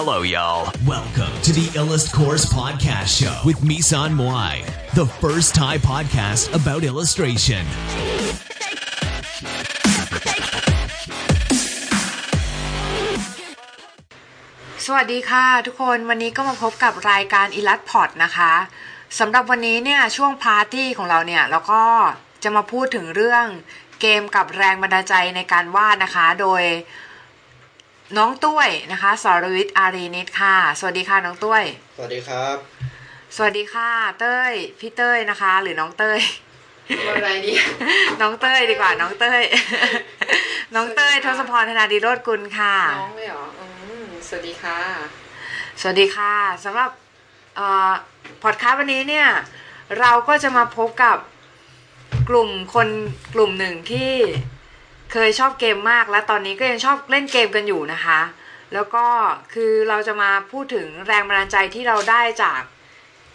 Hello, y'all. Welcome to the Illust Course Podcast Show with Misan Moai, the first Thai podcast about illustration. สวัสดีค่ะ ทุกคนวันนี้ก็มาพบกับรายการอิลัสพอดนะคะสำหรับวันนี้เนี่ยช่วงพาร์ตี้ของเราเนี่ยเราก็จะมาพูดถึงเรื่องเกมกับแรงบันดาลใจในการวาดนะคะ โดย น้องตุ้ยนะคะสรวิทย์อารีนิตค่ะ สวัสดีค่ะน้องตุ้ย สวัสดีครับ สวัสดีค่ะ เต้ย พี่เต้ยนะคะ หรือน้องเต้ยอะไรดีน้องเต้ยดีกว่า น้องเต้ย น้องเต้ยทศพรธนาดีโรดกุลค่ะ น้องเลยเหรออืมสวัสดีค่ะ สวัสดีค่ะสำหรับพอดคาสต์วันนี้เนี่ย เราก็จะมาพบกับกลุ่มคนกลุ่มหนึ่งที่ เคยชอบเกมมากและตอนนี้ก็ยังชอบเล่นเกมกันอยู่นะคะ แล้วก็คือเราจะมาพูดถึงแรงบันดาลใจที่เราได้จาก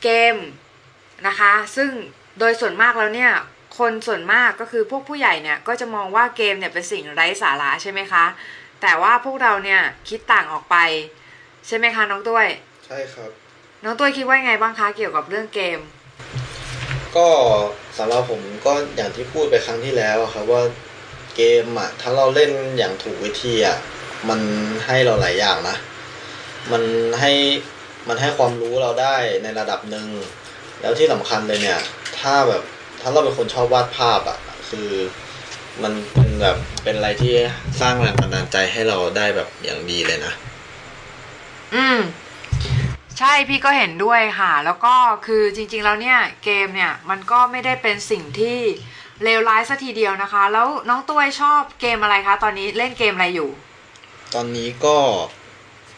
เกมนะคะ ซึ่งโดยส่วนมากแล้วเนี่ยคนส่วนมากก็คือพวกผู้ใหญ่เนี่ยก็จะมองว่าเกมเนี่ยเป็นสิ่งไร้สาระใช่ไหมคะ แต่ว่าพวกเราเนี่ยคิดต่างออกไป ใช่ไหมคะน้องตุ้ยใช่ครับ น้องตุ้ยคิดว่าไงบ้างคะเกี่ยวกับเรื่องเกม ก็สำหรับผมก็อย่างที่พูดไปครั้งที่แล้วอะครับว่า เกมอะถ้าเราเล่นอย่างถูกวิธีอะมันให้เราหลายอย่างนะ มันให้มันให้ความรู้เราได้ในระดับหนึ่ง แล้วที่สำคัญเลยเนี่ย ถ้าแบบถ้าเราเป็นคนชอบวาดภาพอะคือมันเป็นแบบเป็นอะไรที่สร้างแรงบันดาลใจให้เราได้แบบอย่างดีเลยนะ อืม ใช่พี่ก็เห็นด้วยค่ะ แล้วก็คือจริง ๆ แล้วเนี่ย เกมเนี่ย มันก็ไม่ได้เป็นสิ่งที่ เลวร้ายสะทีเดียวนะคะ แล้วน้องตุ้ยชอบเกมอะไรคะ ตอนนี้เล่นเกมอะไรอยู่ ตอนนี้ก็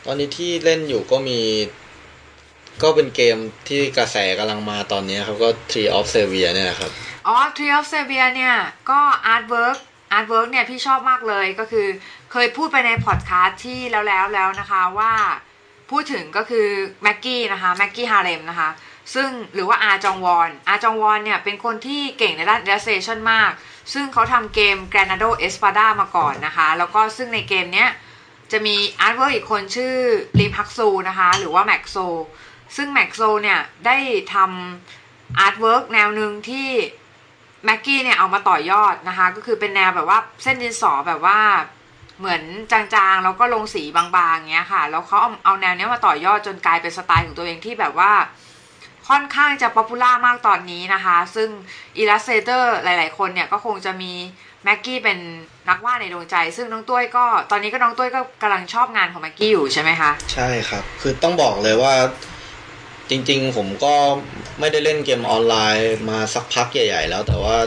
ตอนนี้ที่เล่นอยู่ก็มี ก็เป็นเกมที่กระแสกำลังมาตอนนี้ครับก็ Tree of s a v i a เนี่ยนะครับอ๋อ Tree of s a v i a เนี่ย ก็ artwork artwork เนี่ยพี่ชอบมากเลยก็คือเคยพูดไปในพอดคาสต์ที่แล้วแล้วแล้วนะคะว่าพูดถึงก็คือแม็กกี้นะคะแม็กกี้ฮาเลมนะคะ ซึ่งหรือว่าอาจองวอนอาจองวอนเนี่ยเป็นคนที่เก่งในด้าน illustration มาก ซึ่งเขาทำเกม Granado Espada มาก่อนนะคะ แล้วก็ซึ่งในเกมเนี้ยจะมี artwork อีกคนชื่อริมฮักซูนะคะ หรือว่าแม็กโซซึ่งแม็กโซเนี่ยได้ทำ artwork แนวหนึ่งที่แม็กกี้เนี่ยเอามาต่อยอดนะคะ ก็คือเป็นแนวแบบว่าเส้นดินสอแบบว่าเหมือนจางๆ แล้วก็ลงสีบางๆเงี้ยค่ะ แล้วเขาเอาเอาแนวเนี้ยมาต่อยอดจนกลายเป็นสไตล์ของตัวเองที่แบบว่า ค่อนข้างจะ popular มากตอนนี้นะคะ ซึ่ง illustrator หลาย ๆ คนเนี่ยก็คงจะมีแม็กกี้เป็นนักวาดในดวงใจ ซึ่งน้องตุ้ยก็ตอนนี้ก็น้องตุ้ยก็กำลังชอบงานของแม็กกี้อยู่ใช่ไหมคะ ใช่ครับ คือต้องบอกเลยว่าจริง ๆ ผมก็ไม่ได้เล่นเกมออนไลน์มาสักพักใหญ่ ๆ แล้ว แต่ว่า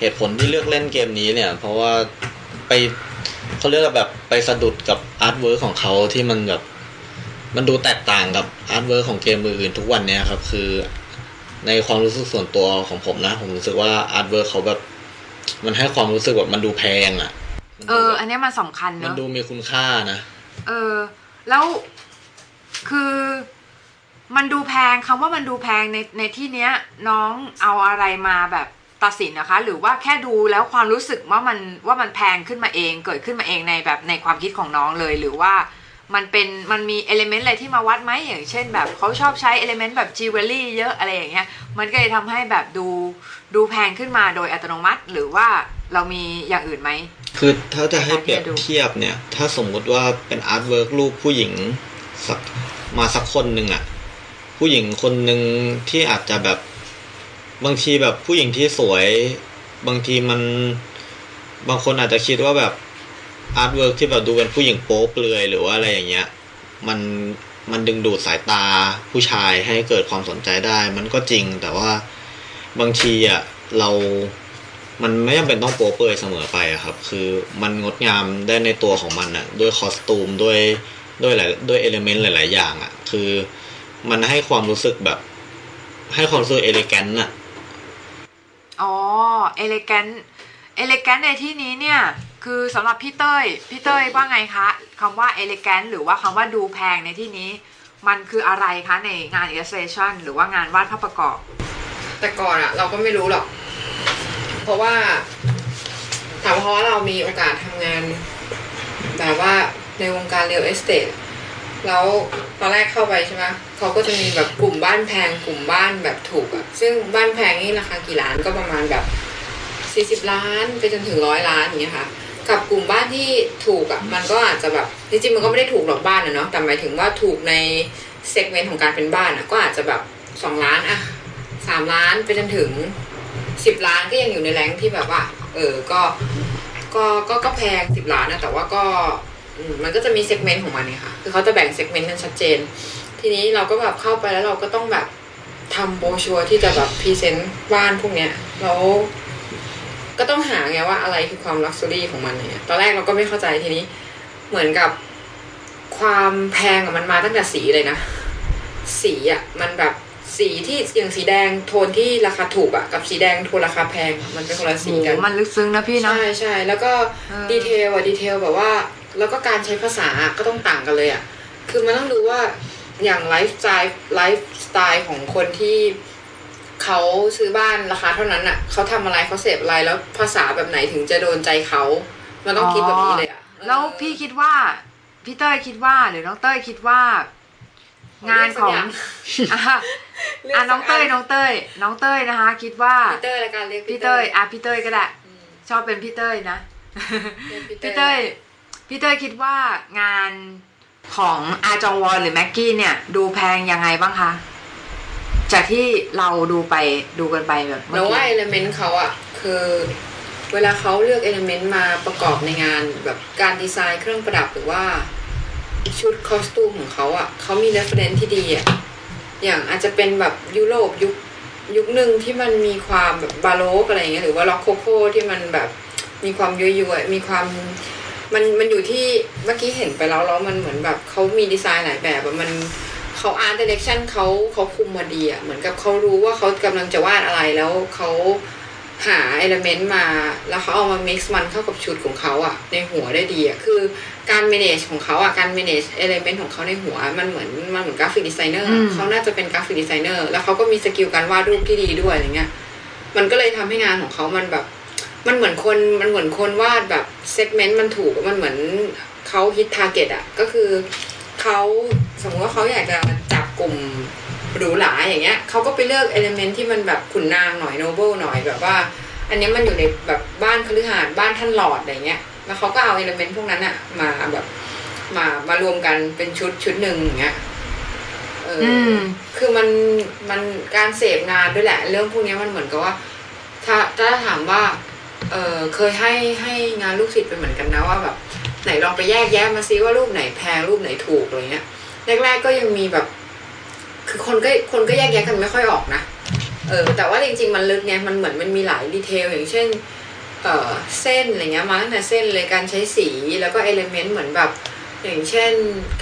เหตุผลที่เลือกเล่นเกมนี้เนี่ย เพราะว่าไปเขาเรียกแบบไปสะดุดกับ artwork ของเขาที่มันแบบ มันดูแตกต่างกับ artwork ของเกมอื่นๆทุกวันเนี้ยครับ คือในความรู้สึกส่วนตัวของผมนะ ผมรู้สึกว่า artwork เขาแบบ มันให้ความรู้สึกแบบมันดูแพงอะ่ะ เออ อันนี้มันสำคัญมันเนอะดูมีคุณค่านะ เออ แล้วคือมันดูแพงคำว่ามันดูแพงในในที่เนี้ย น้องเอาอะไรมาแบบตัดสินนะคะ หรือว่าแค่ดูแล้วความรู้สึกว่ามันว่ามันแพงขึ้นมาเอง เกิดขึ้นมาเองในแบบในความคิดของน้องเลย หรือว่า มันเป็นมันมี element อะไรที่มาวัดไหมอย่างเช่นแบบเขาชอบใช้ element แบบจิวเวลรี่เยอะอะไรอย่างเงี้ยมันก็เลยทำให้แบบดูดูแพงขึ้นมาโดยอัตโนมัติหรือว่าเรามีอย่างอื่นไหม คือถ้าจะให้เปรียบเทียบเนี่ย ถ้าสมมุติว่าเป็น artwork รูปผู้หญิงสักมาสักคนหนึ่งอะผู้หญิงคนหนึ่งที่อาจจะแบบบางทีแบบผู้หญิงที่สวย บางทีมันบางคนอาจจะคิดว่าแบบ artwork ที่แบบดูเป็นผู้หญิงโป๊เปลือยหรือว่าอะไรอย่างเงี้ย มันมันดึงดูดสายตาผู้ชายให้เกิดความสนใจได้ มันก็จริงแต่ว่าบางทีอะเรา มันไม่จำเป็นต้องโป๊เปลือยเสมอไปอะครับ คือมันงดงามได้ในตัวของมันอะด้วยคอสตูมด้วยด้วยหลายด้วยเอลิเมนต์หลาย ๆ อย่างอะคือมันให้ความรู้สึกแบบ ให้ความรู้สึกเอลิแกนต์อะอ๋อเอเลแกนเอเลแกนในที่นี้เนี่ย คือสำหรับพี่เต้ยพี่เต้ยว่าไงคะคำว่าเอเลแกนหรือว่าคำว่าดูแพงในที่นี้ มันคืออะไรคะในงาน illustration หรือว่างานวาดภาพประกอบ แต่ก่อนอะเราก็ไม่รู้หรอก เพราะว่าถามเพราะว่าเรามีโอกาสทำงาน แบบว่าในวงการ real estate แล้วตอนแรกเข้าไปใช่ไหมเขาก็จะมีแบบกลุ่มบ้านแพงกลุ่มบ้านแบบถูกอะซึ่งบ้านแพงนี่ราคากี่ล้านก็ประมาณแบบสี่สิบล้านไปจนถึงร้อยล้านอย่างเงี้ยค่ะ กับกลุ่มบ้านที่ถูกอะมันก็อาจจะแบบจริงๆมันก็ไม่ได้ถูกหรอกบ้านนะเนาะแต่หมายถึงว่าถูกใน segment ของการเป็นบ้านอะก็อาจจะแบบสองล้านอะสามล้านไปจนถึงสิบล้านก็ยังอยู่ใน range ที่แบบว่า เออก็ก็ก็ก็แพงสิบล้านนะแต่ว่าก็มันก็จะมี segment ของมันเนี่ยค่ะ คือเขาจะแบ่ง segment กันชัดเจน ทีนี้เราก็แบบเข้าไปแล้วเราก็ต้องแบบทำโบรชัวที่จะแบบ present บ้านพวกเนี้ยแล้ว ก็ต้องหาไงว่าอะไรคือความ luxury ของมันเนี่ยตอนแรกเราก็ไม่เข้าใจทีนี้ เหมือนกับความแพงอะมันมาตั้งแต่สีเลยนะ สีอะมันแบบสีที่อย่างสีแดงโทนที่ราคาถูกอะกับสีแดงโทนราคาแพงอะมันเป็นคนละสีโอ้กันมันลึกซึ้งนะพี่เนาะใช่ใช่แล้วก็เออ detail อะ detail แบบว่า แล้วก็การใช้ภาษาก็ต้องต่างกันเลยอะคือมันต้องดูว่าอย่าง lifestyle lifestyle ของคนที่ เขาซื้อบ้านราคาเท่านั้นอะเขาทำอะไรเขาเสพอะไรแล้วภาษาแบบไหนถึงจะโดนใจเขามันต้องคิดแบบนี้เลยอะแล้วพี่คิดว่าพี่เต้ยคิดว่าหรือน้องเต้ยคิดว่า งานของอะอะน้องเต้ยน้องเต้ยน้องเต้ยนะคะ คิดว่าพี่เต้ยละกันเรียกพี่เต้ยอะพี่เต้ยก็ได้ชอบเป็นพี่เต้ยนะพี่เต้ยพี่เต้ยคิดว่างานของอาจองวอนหรือแม็กกี้เนี่ย ดูแพงยังไงบ้างคะ จากที่เราดูไปดูกันไปแบบเราว่า element เขาอะคือเวลาเขาเลือก element มาประกอบในงานแบบการดีไซน์เครื่องประดับหรือว่าชุด costume ของเขาอะเขามี reference ที่ดีอะอย่างอาจจะเป็นแบบยุโรปยุคยุคหนึ่งที่มันมีความแบบ baroque อะไรเงี้ยหรือว่า rococo ที่มันแบบมีความยั่วๆมีความมันมันอยู่ที่เมื่อกี้เห็นไปแล้วแล้วมันเหมือนแบบเขามีดีไซน์หลายแบบอะมัน เขา art direction เขาเขาคุมมาดีอะเหมือนกับเขารู้ว่าเขากำลังจะวาดอะไรแล้วเขาหา element มา แล้วเขาเอามา mix มันเข้ากับชุดของเขาอะในหัวได้ดีอะคือการ manage ของเขาอะการ manage element ของเขาในหัว มันเหมือนมันเหมือน graphic designer เขาน่าจะเป็น graphic designer แล้วเขาก็มี skill การวาดรูปที่ดีด้วยอะไรเงี้ย มันก็เลยทำให้งานของเขามันแบบ มันเหมือนคนมันเหมือนคนวาดแบบ segment มันถูกมันเหมือนเขา hit target อะก็คือ เขาสมมติว่าเขาอยากจะจับกลุ่มหรูหราอย่างเงี้ยเขาก็ไปเลือก element ที่มันแบบขุนนางหน่อย noble หน่อยแบบว่า อันเนี้ยมันอยู่ในแบบบ้านคฤหาสน์บ้านท่านลอร์ดอะไรเงี้ยแล้วเขาก็เอา element พวกนั้นอะมาแบบมามารวมกันเป็นชุดชุดหนึ่งอย่างเงี้ยเออออืมคือมันมันการเสพงานด้วยแหละ เรื่องพวกเนี้ยมันเหมือนกับว่า ถ้าถ้าถามว่า เออเคยให้ให้งานลูกศิษย์ไปเหมือนกันนะว่าแบบไหนลองไปแยกแยะมาซิว่ารูปไหนแพงรูปไหนถูกอะไรเงี้ยแรกๆก็ยังมีแบบ คือคนก็คนก็แยกแยะกันไม่ค่อยออกนะเออแต่ว่าจริงๆมันลึกไงมันเหมือนมันมีหลายดีเทลอย่างเช่นเออเส้นอะไรเงี้ยมาตั้งแต่เส้นเลยการใช้สีแล้วก็เอลเมนต์เหมือนแบบ อย่างเช่น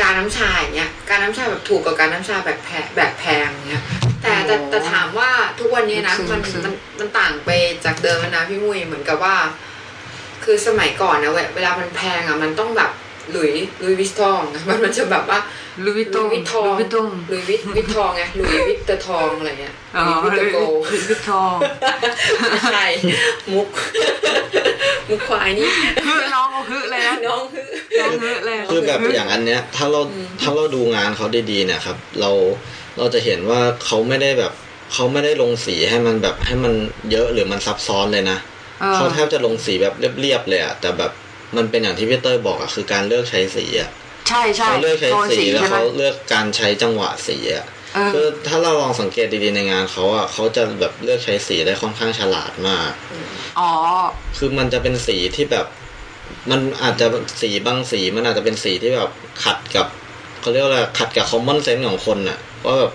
การน้ำชาอย่างเงี้ยการน้ำชาแบบถูกกับการน้ำชาแบบแพงแบบแพงเงี้ยแต่แต่แต่ถามว่าทุกวันนี้นะมันมันมันต่างไปจากเดิมนะพี่มุ้ยเหมือนกับว่า คือสมัยก่อนนะเวเวลามันแพงอะมันต้องแบบ หลุยหลุยวิสตองอะมันมันจะแบบว่าลุยวิตหลุตยงวิตทองลุยวิตตงหลุยวิตวิตทองไงหลุยวิตเตอร์ทองอะไรเงี้ยหอ๋อลุยวิตเตอร์โกลุยวิตทองไม่ใช่มุกมุกควายนี่ฮึน้องเอาฮึเลยนะน้องคือน้องฮึเลยคือแบบอย่างอันเนี้ย ถ้าเราถ้าเราดูงานเขาดีๆเนี่ยครับ เราเราจะเห็นว่าเขาไม่ได้แบบเขาไม่ได้ลงสีให้มันแบบให้มันเยอะหรือมันซับซ้อนเลยนะเออเขาแทบจะลงสีแบบเรียบๆเลยอะแต่แบบ มันเป็นอย่างที่พี่เตอร์บอกอะคือการเลือกใช้สีอะใช่ใช่เขาเลือกใช้โทนสีแล้วใช่ไหมเขาเลือกการใช้จังหวะสีอะเออคือถ้าเราลองสังเกตดีๆในงานเขาอะเขาจะแบบเลือกใช้สีได้ค่อนข้างฉลาดมากอ๋อคือมันจะเป็นสีที่แบบ มันอาจจะสีบางสีมันอาจจะเป็นสีที่แบบขัดกับเขาเรียกว่าอะไรขัดกับคอมมอนเซนส์ของคนน่ะว่าแบบ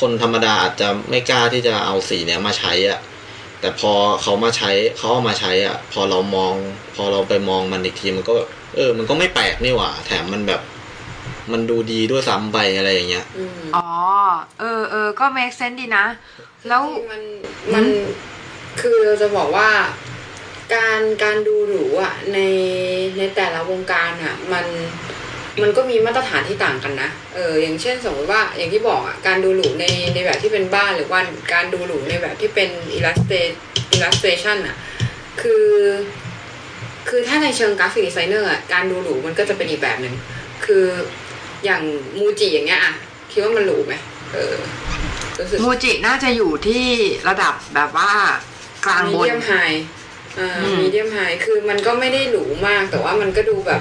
คนธรรมดาอาจจะไม่กล้าที่จะเอาสีเนี้ยมาใช้อะ แต่พอเขามาใช้เขาเอามาใช้อะ พอเรามอง พอเราไปมองมันอีกทีมันก็แบบเออ มันก็ไม่แปลกนี่หว่า แถมมันแบบ มันดูดีด้วยซ้ำไปอะไรอย่างเงี้ยอืมอ๋อ เออเออก็ make sense ดีนะ แล้วมันมันคือเราจะบอกว่าการการดูหรูอะในในแต่ละวงการอะ มัน มันก็มีมาตรฐานที่ต่างกันนะ เออ อย่างเช่นสมมติว่าอย่างที่บอกอะ การดูหรูในในแบบที่เป็นบ้านหรือว่าการดูหรูในแบบที่เป็น illustrate illustration อะ คือ คือถ้าในเชิง graphic designer อะ การดูหรูมันก็จะเป็นอีกแบบหนึ่ง คืออย่าง Muji อย่างเงี้ยอะคิดว่ามันหรูไหมเออรู้สึก Muji น่าจะอยู่ที่ระดับแบบว่ากลางมีบนเดียมไฮอ่าอืมมีเดียมไฮคือมันก็ไม่ได้หรูมาก แต่ว่ามันก็ดูแบบ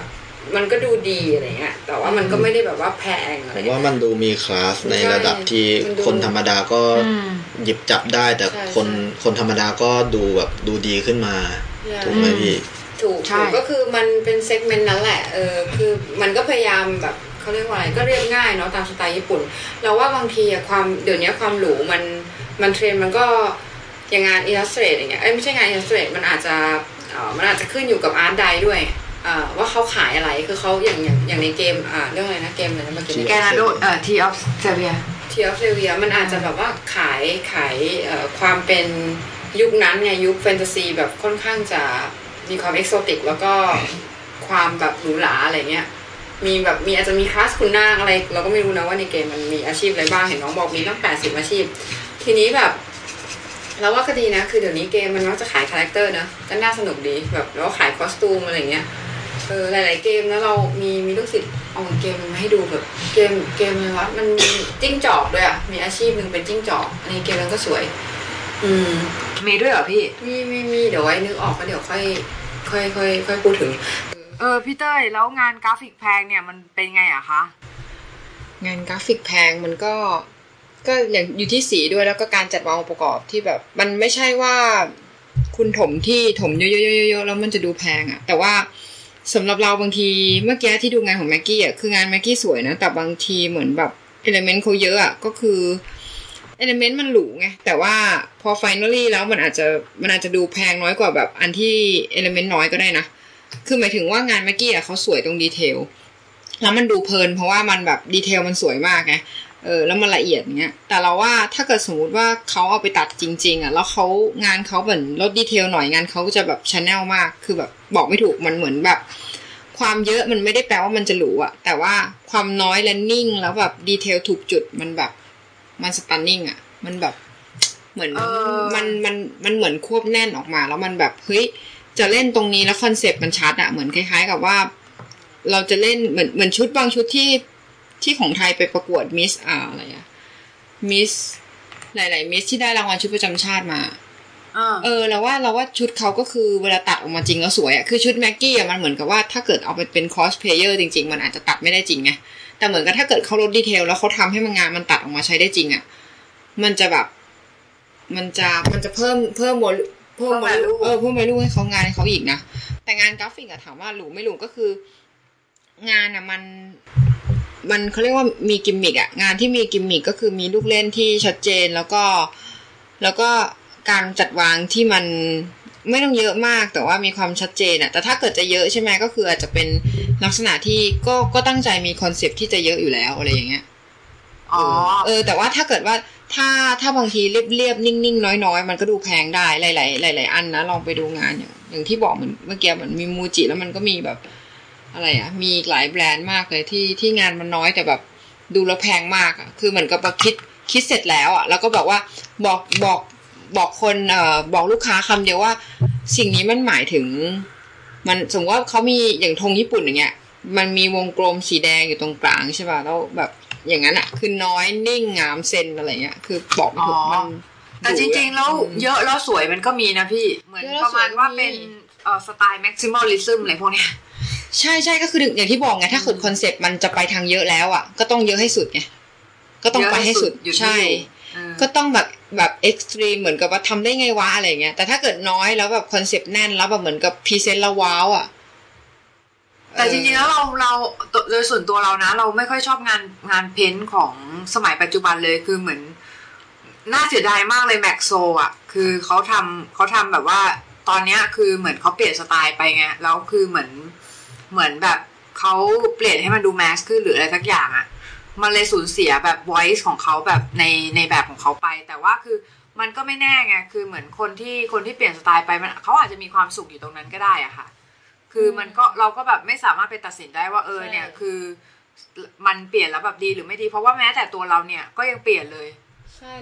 มันก็ดูดีอะไรเงี้ยแต่ว่ามันก็ไม่ได้แบบว่าแพงอะผไรมว่ามันดูมีคลาสในระดับที่มันดูคนธรรมดาก็อืมหยิบจับได้ แต่ใช่คนใช่คนธรรมดาก็ดูแบบดูดีขึ้นมา ถูกไหมพี่ถูกใช่ถูกก็คือมันเป็นเซกเมนต์นั้นแหละเออคือมันก็พยายามแบบเขาเรียกว่าอะไรก็เรียบง่ายเนาะตามสไตล์ญี่ปุ่น เราว่าบางทีอะความเดี๋ยวนี้ความหรูมันมันเทรนด์มันก็อย่างงาน illustrate อย่างเงี้ยเอ้ยไม่ใช่งาน illustrate มันอาจจะเอ่อมันอาจจะขึ้นอยู่กับ art di ด้วยเอ่อ ว่าเขาขายอะไรคือเขาอย่างอย่างอย่างในเกมอ่าเรื่องอะไรนะเกมอะไรนะเมื่อกี้ Granado เอ่อ Tree of Savior Tree of Savior มันอาจจะแบบว่าขายขายเอ่อความเป็นยุคนั้นไงยุคแฟนตาซีแบบค่อนข้างจะมีความ exotic แล้วก็ความแบบหรูหราอะไรเงี้ยมีแบบมีอาจจะมีคลาสคุนนางอะไร เราก็ไม่รู้นะว่าในเกมมันมีอาชีพอะไรบ้างเห็นน้องบอกมีตั้งแปดสิบอาชีพ ทีนี้แบบเราว่าก็ดีนะ คือเดี๋ยวนี้เกมมันมักจะขาย character นะก็น่าสนุกดีแบบแล้วก็ขาย costume อะไรเงี้ย เออหลาย ๆ เกมแล้วเรามีมีลูกศิษย์เอาเกมมาให้ดูแบบเกมเกมเลยวะมันมีจิ้งจอกด้วยอะมีอาชีพหนึ่งเป็นจิ้งจอกอันนี้เกมนั้นก็สวย อืมมีด้วยเหรอพี่ มีมีมีเดี๋ยวไว้นึกออกก็เดี๋ยวค่อย ค่อยค่อยค่อยพูดถึง เออพี่เต้ยแล้วงานกราฟิกแพงเนี่ยมันเป็นไงอะคะงานกราฟิกแพงมันก็ก็อย่างอยู่ที่สีด้วยแล้วก็การจัดวางองค์ประกอบที่แบบ มันไม่ใช่ว่าคุณถมที่ถมเยอะๆๆๆแล้วมันจะดูแพงอะแต่ว่า สำหรับเราบางทีเมื่อกี้ที่ดูงานของแม็กกี้อะคืองานแม็กกี้สวยนะ แต่บางทีเหมือนแบบ element เขาเยอะอะก็คือ element มันหรูไงแต่ว่าพอ finally แล้วมันอาจจะมันอาจจะดูแพงน้อยกว่าแบบอันที่ element น้อยก็ได้นะ คือหมายถึงว่างานแม็กกี้อะเขาสวยตรง detail แล้วมันดูเพลินเพราะว่ามันแบบ detail มันสวยมากไง เออแล้วมันละเอียดเงี้ย แต่เราว่าถ้าเกิดสมมุติว่าเขาเอาไปตัดจริง ๆ อะ แล้วเขางานเขาเหมือนลด detail หน่อยงานเขาก็จะแบบชาแนลมาก คือแบบบอกไม่ถูกมันเหมือนแบบ ความเยอะมันไม่ได้แปลว่ามันจะหรูอะ แต่ว่าความน้อยและนิ่งแล้วแบบ detail ถูกจุดมันแบบ มัน stunning อะ มันแบบเหมือนเออมันมันมันเหมือนควบแน่นออกมา แล้วมันแบบเฮ้ยจะเล่นตรงนี้แล้ว concept มันชัดอะเหมือนคล้าย ๆ กับว่า เราจะเล่นเหมือนเหมือนชุดบางชุดที่ ที่ของไทยไปประกวด Miss อ่าอะไรอะ Miss หลาย ๆ มิสที่ได้รางวัลชุดประจำชาติมาอ่าเออเราว่าเราว่าชุดเขาก็คือเวลาตัดออกมาจริงแล้วสวยอะคือชุดแม็กกี้อะมันเหมือนกับว่าถ้าเกิดเอาไปเป็นคอสเพลเยอร์จริง ๆ มันอาจจะตัดไม่ได้จริงไงแต่เหมือนกับถ้าเกิดเขาลด detail แล้วเขาทำให้มันงานมันตัดออกมาใช้ได้จริงอะมันจะแบบ มันจะมันจะเพิ่มเพิ่มโมเพิ่มเพิ่ม value เออเพิ่ม value ให้เขางานให้เขาอีกนะแต่งานกราฟิกอะถามว่าหรูไม่หรูก็คือ งานอะมัน มันเขาเรียกว่ามีกิมมิกอะงานที่มีกิมมิกก็คือมีลูกเล่นที่ชัดเจนแล้วก็ แล้วก็การจัดวางที่มันไม่ต้องเยอะมากแต่ว่ามีความชัดเจนอะแต่ถ้าเกิดจะเยอะใช่ไหมก็คืออาจจะเป็นลักษณะที่ก็ก็ตั้งใจมี concept ที่จะเยอะอยู่แล้วอะไรอย่างเงี้ยอ๋อเออ แต่ว่าถ้าเกิดว่าถ้าถ้าบางทีเรียบเรียบๆนิ่งๆ น้อยๆ มันก็ดูแพงได้หลายๆหลายๆอันนะลองไปดูงานอย่างอย่างที่บอกเหมือนเมื่อกี้เหมือนมีมูจิแล้วมันก็มีแบบ อะไรอะ มีอีกหลายแบรนด์มากเลยที่ที่งานมันน้อยแต่แบบดูแล้วแพงมากอะ คือเหมือนกับว่าคิดคิดเสร็จแล้วอะ แล้วก็บอกว่าบอกบอกบอกคนเอ่อบอกลูกค้าคำเดียวว่า สิ่งนี้มันหมายถึง มันสมมติว่าเขามีอย่างธงญี่ปุ่นอย่างเงี้ย มันมีวงกลมสีแดงอยู่ตรงกลางใช่ป่ะแล้วแบบอย่างนั้นอะ คือน้อยนิ่งงามเซนอะไรเงี้ย คือบอกไม่ถูกอ๋อมันแต่จริงๆแล้วเยอะแล้วสวยมันก็มีนะพี่ เหมือนเยอะแล้วประมาณว่าสวยมีเป็นเอ่อสไตล์ maximalism อะไรพวกเนี้ย ใช่ใช่ก็คืออย่างที่บอกไงถ้าเกิด concept มันจะไปทางเยอะแล้วอะ ก็ต้องเยอะให้สุดไงก็ต้องไปให้สุดเยอะให้สุดหยุดไม่ใช่อยู่เออก็ต้องแบบแบบ extreme เหมือนกับว่าทำได้ไงวะอะไรเงี้ยแต่ถ้าเกิดน้อยแล้วแบบ concept แน่นแล้วแบบเหมือนกับ present แล้ว wow อะแต่จริงๆแล้วเราเราโดยส่วนตัวเรานะ เราไม่ค่อยชอบงานงานเพ้นท์ของสมัยปัจจุบันเลยคือเหมือนน่าเสียดายมากเลยแม็กโซอะ คือเขาทำเขาทำแบบว่าตอนเนี้ยคือเหมือนเขาเปลี่ยนสไตล์ไปไงแล้วคือเหมือน เหมือนแบบเขาเปลี่ยนให้มันดูแมสขึ้นหรืออะไรสักอย่างอะ มันเลยสูญเสียแบบ voice ของเขาแบบในในแบบของเขาไป แต่ว่าคือมันก็ไม่แน่ไง คือเหมือนคนที่คนที่เปลี่ยนสไตล์ไปมันเขาอาจจะมีความสุขอยู่ตรงนั้นก็ได้อะค่ะ คือมันก็เราก็แบบไม่สามารถไปตัดสินได้ว่าเออเนี่ยใช่คือ มันเปลี่ยนแล้วแบบดีหรือไม่ดี เพราะว่าแม้แต่ตัวเราเนี่ยก็ยังเปลี่ยนเลย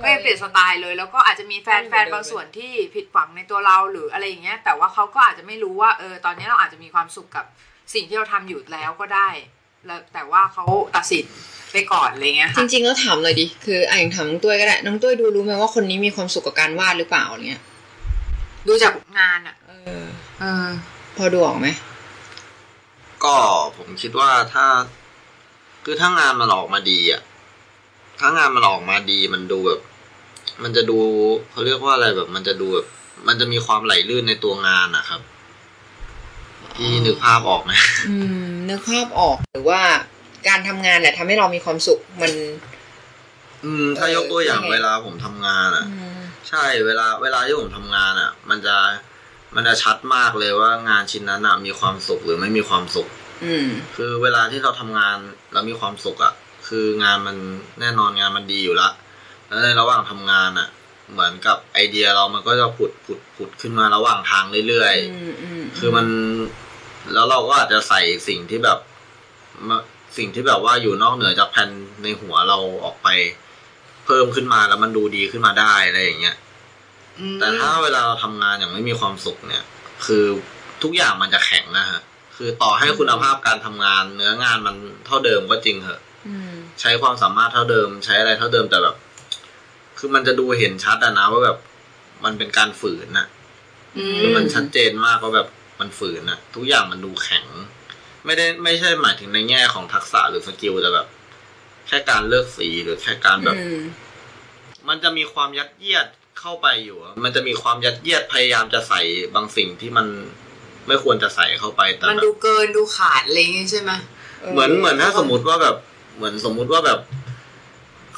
ก็ยังเปลี่ยนสไตล์เลย แล้วก็อาจจะมีแฟนไม่แฟเหมือนเดิมนบางส่วนที่ผิดหวังในตัวเราหรืออะไรอย่างเงี้ย แต่ว่าเขาก็อาจจะไม่รู้ว่าเออตอนนี้เราอาจจะมีความสุขกับ สิ่งที่เราทำอยู่แล้วก็ได้ แล้วแต่ว่าเขาตัดสินไปก่อนอะไรเงี้ยจค่ะริงๆแล้วถามเลยดิคืออะอย่างถามน้องตุ้ยก็ได้น้องตุ้ยดูรู้ไหมว่าคนนี้มีความสุขกับการวาดหรือเปล่าอะไรเงี้ยดูจากงานอะเออ เออ พอดูออกไหมก็ผมคิดว่าถ้า คือถ้างานมันออกมาดีอะถ้างานมันออกมาดีมันดูแบบ มันจะดูเขาเรียกว่าอะไรแบบ มันจะดูแบบมันจะมีความไหลลื่นในตัวงานนะครับ พี่นึกภาพออกไหมอืม นึกภาพออกหรือว่าการทำงานแหละทำให้เรามีความสุขมัน อืม ถ้ายกตัวอย่างเออเวลาผมทำงานอะอืมใช่เวลา เวลาที่ผมทำงานอะ มันจะมันจะชัดมากเลยว่างานชิ้นนั้นอะมีความสุขหรือไม่มีความสุข อืม คือเวลาที่เราทำงานแล้วมีความสุขอะ คืองานมันแน่นอนงานมันดีอยู่ละแล้วในระหว่างทำงานอะ เหมือนกับไอเดียเรามันก็จะผุดผุดผุดขึ้นมาระหว่างทางเรื่อยๆอืมอืมคือมัน แล้วเราก็อาจจะใส่สิ่งที่แบบมาสิ่งที่แบบว่าอยู่นอกเหนือจากแผนในหัวเราออกไป เพิ่มขึ้นมาแล้วมันดูดีขึ้นมาได้อะไรอย่างเงี้ยอืมแต่ถ้าเวลาเราทำงานอย่างไม่มีความสุขเนี่ย คือทุกอย่างมันจะแข็งนะฮะ คือต่อให้คุณภาพการทำงาน เนื้องานมันเท่าเดิมก็จริงเหอะอืมใช้ความสามารถเท่าเดิม ใช้อะไรเท่าเดิมแต่แบบ คือมันจะดูเห็นชัดอะนะว่าแบบ มันเป็นการฝืนน่ะอืคือมันมชัดเจนมากว่าแบบ มันฝืนอะทุกอย่างมันดูแข็ง ไม่ได้ไม่ใช่หมายถึงในแง่ของทักษะหรือ skill แต่แบบ แค่การเลือกสีหรือแค่การแบบอืมมันจะมีความยัดเยียดเข้าไปอยู่อะมันจะมีความยัดเยียดพยายามจะใส่บางสิ่งที่มันไม่ควรจะใส่เข้าไปแต่มันแบบดูเกินดูขาดอะไรอย่างงี้ใช่ไหมเหมือนเหมือนถ้าสมมุติว่าแบบเหมือนสมมุติว่าแบบ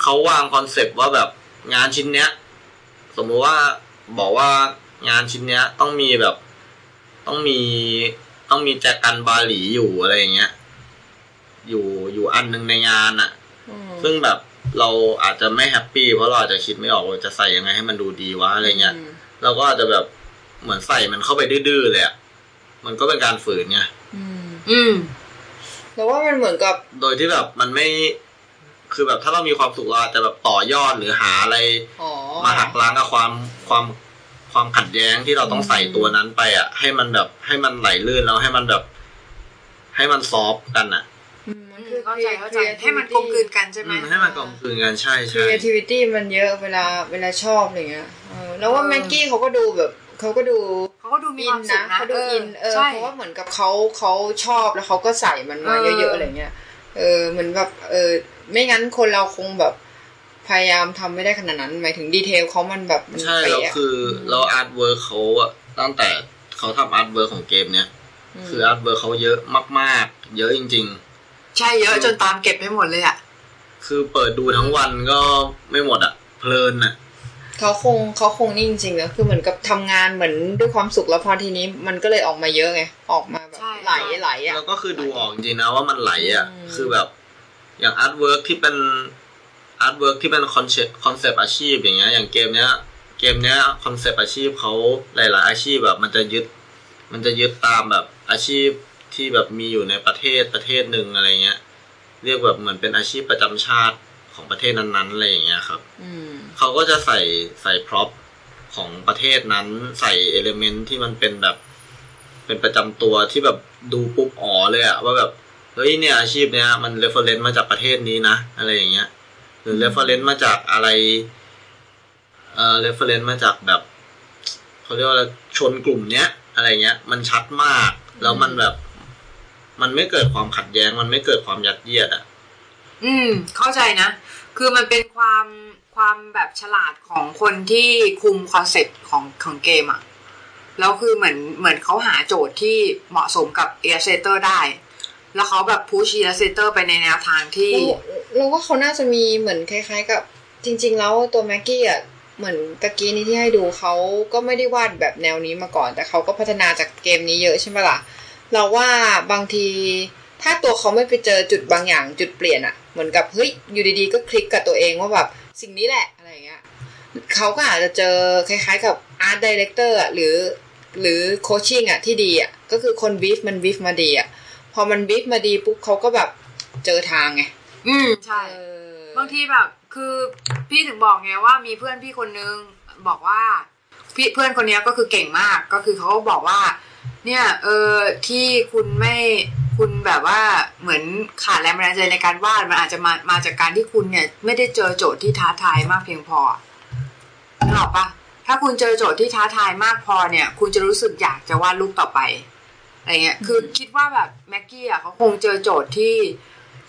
เขาวาง concept ว่าแบบงานชิ้นเนี้ย สมมุติว่าบอกว่างานชิ้นเนี้ยต้องมีแบบ ต้องมีต้องมีแจกันบาหลีอยู่อะไรอย่างเงี้ย อยู่อยู่อันหนึงในงานอะอืมซึ่งแบบเราอาจจะไม่แฮปปี้เพราะเราอาจจะคิดไม่ออกว่าจะใส่ยังไงให้มันดูดีวะอะไรเงี้ยอืมเราก็อาจจะแบบเหมือนใส่มันเข้าไปดื้อๆเลยอะมันก็เป็นการฝืนไงอืมอืมแล้วว่ามันเหมือนกับ โดยที่แบบมันไม่คือแบบถ้าเรามีความสุขเราอาจจะแบบต่อยอดหรือหาอะไรอ๋อมาหักล้างกับความความ ความขัดแย้งที่เราต้องใส่ตัวนั้นไปอะ ให้มันแบบ ให้มันไหลลื่นแล้วให้มันแบบ ให้มันซอฟต์กันอะอืมมันคือเข้าใจเข้าใจให้มันกลมกลืนกันใช่ไหมอืมให้มันกลมกลืนกันใช่ใช่ creativity มันเยอะเวลาเวลาชอบอะไรเงี้ยเออแล้วว่าแม็กกี้เขาก็ดูแบบเขาก็ดูเขาก็ดูมีอิคนวามสุขนะนะเขาดูอินเออใช่เพราะว่าเหมือนกับเขาเขาชอบแล้วเขาก็ใส่มันมาเออเยอะๆอะไรเงี้ยเออเหมือนแบบเออไม่งั้นคนเราคงแบบ พยายามทำไม่ได้ขนาดนั้น หมายถึง detail เขามันแบบมันใช่แล้วเป๊ะะคือเรา artwork เขาอะตั้งแต่เขาทำ artwork ของเกมเนี้ยมคือ artwork เขาเยอะมาก ๆ เยอะจริงใช่เยอะจนตามเก็บไม่หมดเลยอะๆคือเปิดดูทั้งวันก็ไม่หมดอะเพลินอะเขาคงเขาคงนี่จริงๆนะคือเหมือนกับทำงานเหมือนด้วยความสุขแล้วพอทีนี้มันก็เลยออกมาเยอะไงออกมาแบบใช่ไหลไหลอะแล้วก็คือดูออกจริงๆนะว่ามันไหลอะอืมคือแบบ อย่าง artwork ที่เป็น artwork ที่เป็น concept concept อาชีพอย่างเงี้ยอย่างเกมเนี้ยเกมเนี้ย concept อาชีพเขาหลาย ๆ อาชีพแบบมันจะยึด มันจะยึดตามแบบอาชีพที่แบบมีอยู่ในประเทศประเทศหนึ่งอะไรเงี้ย เรียกแบบเหมือนเป็นอาชีพประจำชาติของประเทศนั้นๆอะไรอย่างเงี้ยครับอืมเขาก็จะใส่ใส่ prop ของประเทศนั้นใส่ element ที่มันเป็นแบบ เป็นประจำตัวที่แบบดูปุ๊บอ๋อเลยอะว่าแบบเฮ้ยเนี่ยอาชีพเนี้ยมัน reference มาจากประเทศนี้นะอะไรอย่างเงี้ย หรือ reference มาจากอะไร เอ่อ reference มาจากแบบเขาเรียกว่าอะไรชนกลุ่มเนี้ย อะไรเงี้ย มันชัดมาก แล้วมันแบบ มันไม่เกิดความขัดแย้ง มันไม่เกิดความยัดเยียดอะอืม เข้าใจนะ คือมันเป็นความความแบบฉลาดของคนที่คุมคอนเซ็ปต์ของของเกมอะแล้วคือเหมือนเหมือนเขาหาโจทย์ที่เหมาะสมกับ Illustrator ได้ แล้วเขาแบบพุช Illustrator ไปในแนวทางที่เราว่าเขาน่าจะมีเหมือนคล้าย ๆ กับ จริง ๆ แล้วตัวแม็กกี้อะเหมือนตะกี้นี้ที่ให้ดูเขาก็ไม่ได้วาดแบบแนวนี้มาก่อน แต่เขาก็พัฒนาจากเกมนี้เยอะใช่ไหมล่ะเราว่าบางทีถ้าตัวเขาไม่ไปเจอจุดบางอย่างจุดเปลี่ยนอะเหมือนกับเฮ้ยอยู่ดีๆ ก็คลิกกับตัวเองว่าแบบสิ่งนี้แหละอะไรเงี้ยเขาก็อาจจะเจอคล้ายๆกับ art director หรือหรือ coaching อะที่ดีอะก็คือคนบีฟมันบีฟมาดีอะ พอมันบีฟมาดีปุ๊บเขาก็แบบเจอทางไง อืมใช่เออบางทีแบบ คือพี่ถึงบอกไงว่ามีเพื่อนพี่คนนึงบอกว่า พี่เพื่อนคนเนี้ยก็คือเก่งมาก ก็คือเขาก็บอกว่า เนี่ย เออที่คุณไม่คคุณแบบว่าเหมือนขาดแรงบันดาลใจในการวาดมันอาจจะมามาจากการที่คุณเนี่ย ไม่ได้เจอโจทย์ที่ท้าทายมากเพียงพอนึกออกปะถ้าคุณเจอโจทย์ที่ท้าทายมากพอเนี่ย คุณจะรู้สึกอยากจะวาดรูปต่อไป อะไรเงี้ยคือคิดว่าแบบแม็กกี้อะเขาคงเจอโจทย์ที่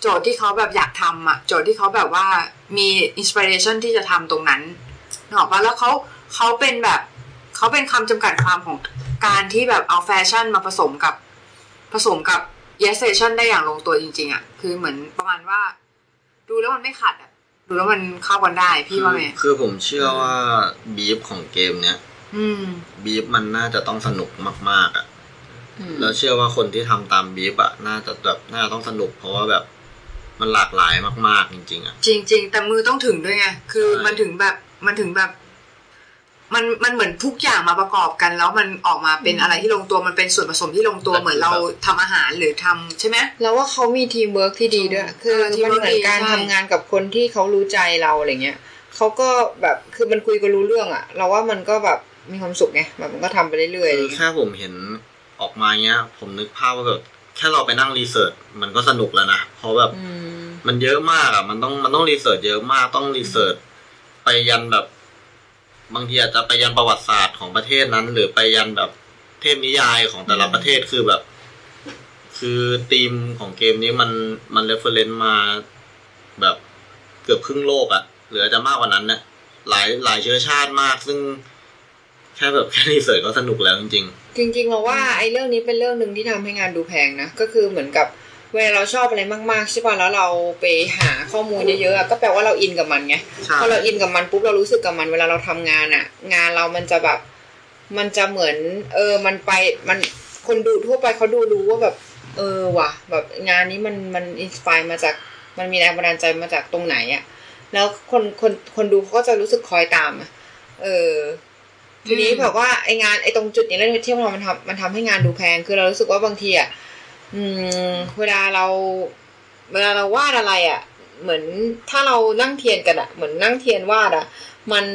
โจทย์ที่เขาแบบอยากทำอะโจทย์ที่เขาแบบว่ามีอินสปิเรชันที่จะทำตรงนั้นนึกออกปะแล้วเขาเขาเป็นแบบเขาเป็นคำจำกัดความของการที่แบบเอาแฟชั่นมาผสมกับผสมกับ yes station ได้อย่างลงตัวจริง ๆอะคือเหมือนประมาณว่า ดูแล้วมันไม่ขัดอะดูแล้วมันเข้ากันได้พี่ว่าไงคือผมเชื่อว่าบีฟของเกมเนี้ยอืมบีฟมันน่าจะต้องสนุกมากๆอะ อืมแล้วเชื่อว่าคนที่ทำตามบีฟอะน่าจะแบบน่าจะต้องสนุกเพราะว่าแบบมันหลากหลายมาก ๆ จริง ๆอะจริง ๆ แต่มือต้องถึงด้วยไงคือใช่มันถึงแบบมันถึงแบบ มันมันเหมือนทุกอย่างมาประกอบกัน แล้วมันออกมาเป็นอะไรที่ลงตัวมันเป็นส่วนผสมที่ลงตัวเหมือนเราทำอาหารหรือทำใช่ไหมแล้วว่าเขามีทีมเวิร์กที่ดีด้วย คือเออ teamwork มันเหมือนการดีใช่ทำงานกับคนที่เขารู้ใจเราอะไรเงี้ยเขาก็แบบคือมันคุยกันรู้เรื่องอะเราว่ามันก็แบบมีความสุขไงแบบมันก็ทำไปเรื่อยๆอะไรคือเงี้ยแค่ผมเห็น ออกมาเงี้ย ผมนึกภาพว่าแบบแค่เราไปนั่ง research มันก็สนุกแล้วนะ เพราะแบบอืมมันเยอะมากอะ มันต้องมันต้อง research เยอะมากต้อง research ไปยันแบบ บางทีอาจจะไปยันประวัติศาสตร์ของประเทศนั้น หรือไปยันแบบเทพนิยายของแต่ละประเทศคือแบบ คือธีมของเกมนี้มันมัน reference มาแบบเกือบครึ่งโลกอะ่ะหรืออาจจะมากกว่านั้นเนี่ยหลายหลายเชื้อชาติมากซึ่งแค่แบบแค่ research ก็สนุกแล้วจริง จริงๆเราว่าไอ้เรื่องนี้เป็นเรื่องหนึ่งที่ทำให้งานดูแพงนะก็คือเหมือนกับเวลาเราชอบอะไรมากๆใช่ป่ะแล้วเราไปหาข้อมูลเยอะๆอะก็แปลว่าเราอินกับมันไงๆใช่พอเราอินกับมันปุ๊บเรารู้สึกกับมันเวลาเราทำงานอะงานเรามันจะแบบมันจะเหมือน เออมันไปมันคนดูทั่วไปเขาดูรู้ว่าแบบ เออว่ะ แบบงานนี้มันมันอินสปายมาจากมันมีแรงบันดาลใจมาจากตรงไหนอะแล้วคนคนคนดูเขาก็จะรู้สึกคอยตามอะเออ ทีนี้อืมแบบว่าไองานไอตรงจุดนี้แล้วที่มันทำมันทำมันทำให้งานดูแพง คือเรารู้สึกว่าบางทีอะอืม เวลาเรา เวลาเราวาดอะไรอะ่ะ เหมือนถ้าเรานั่งเทียนกันอะ่ะ เหมือนนั่งเทียนวาดอะ่ะ มัน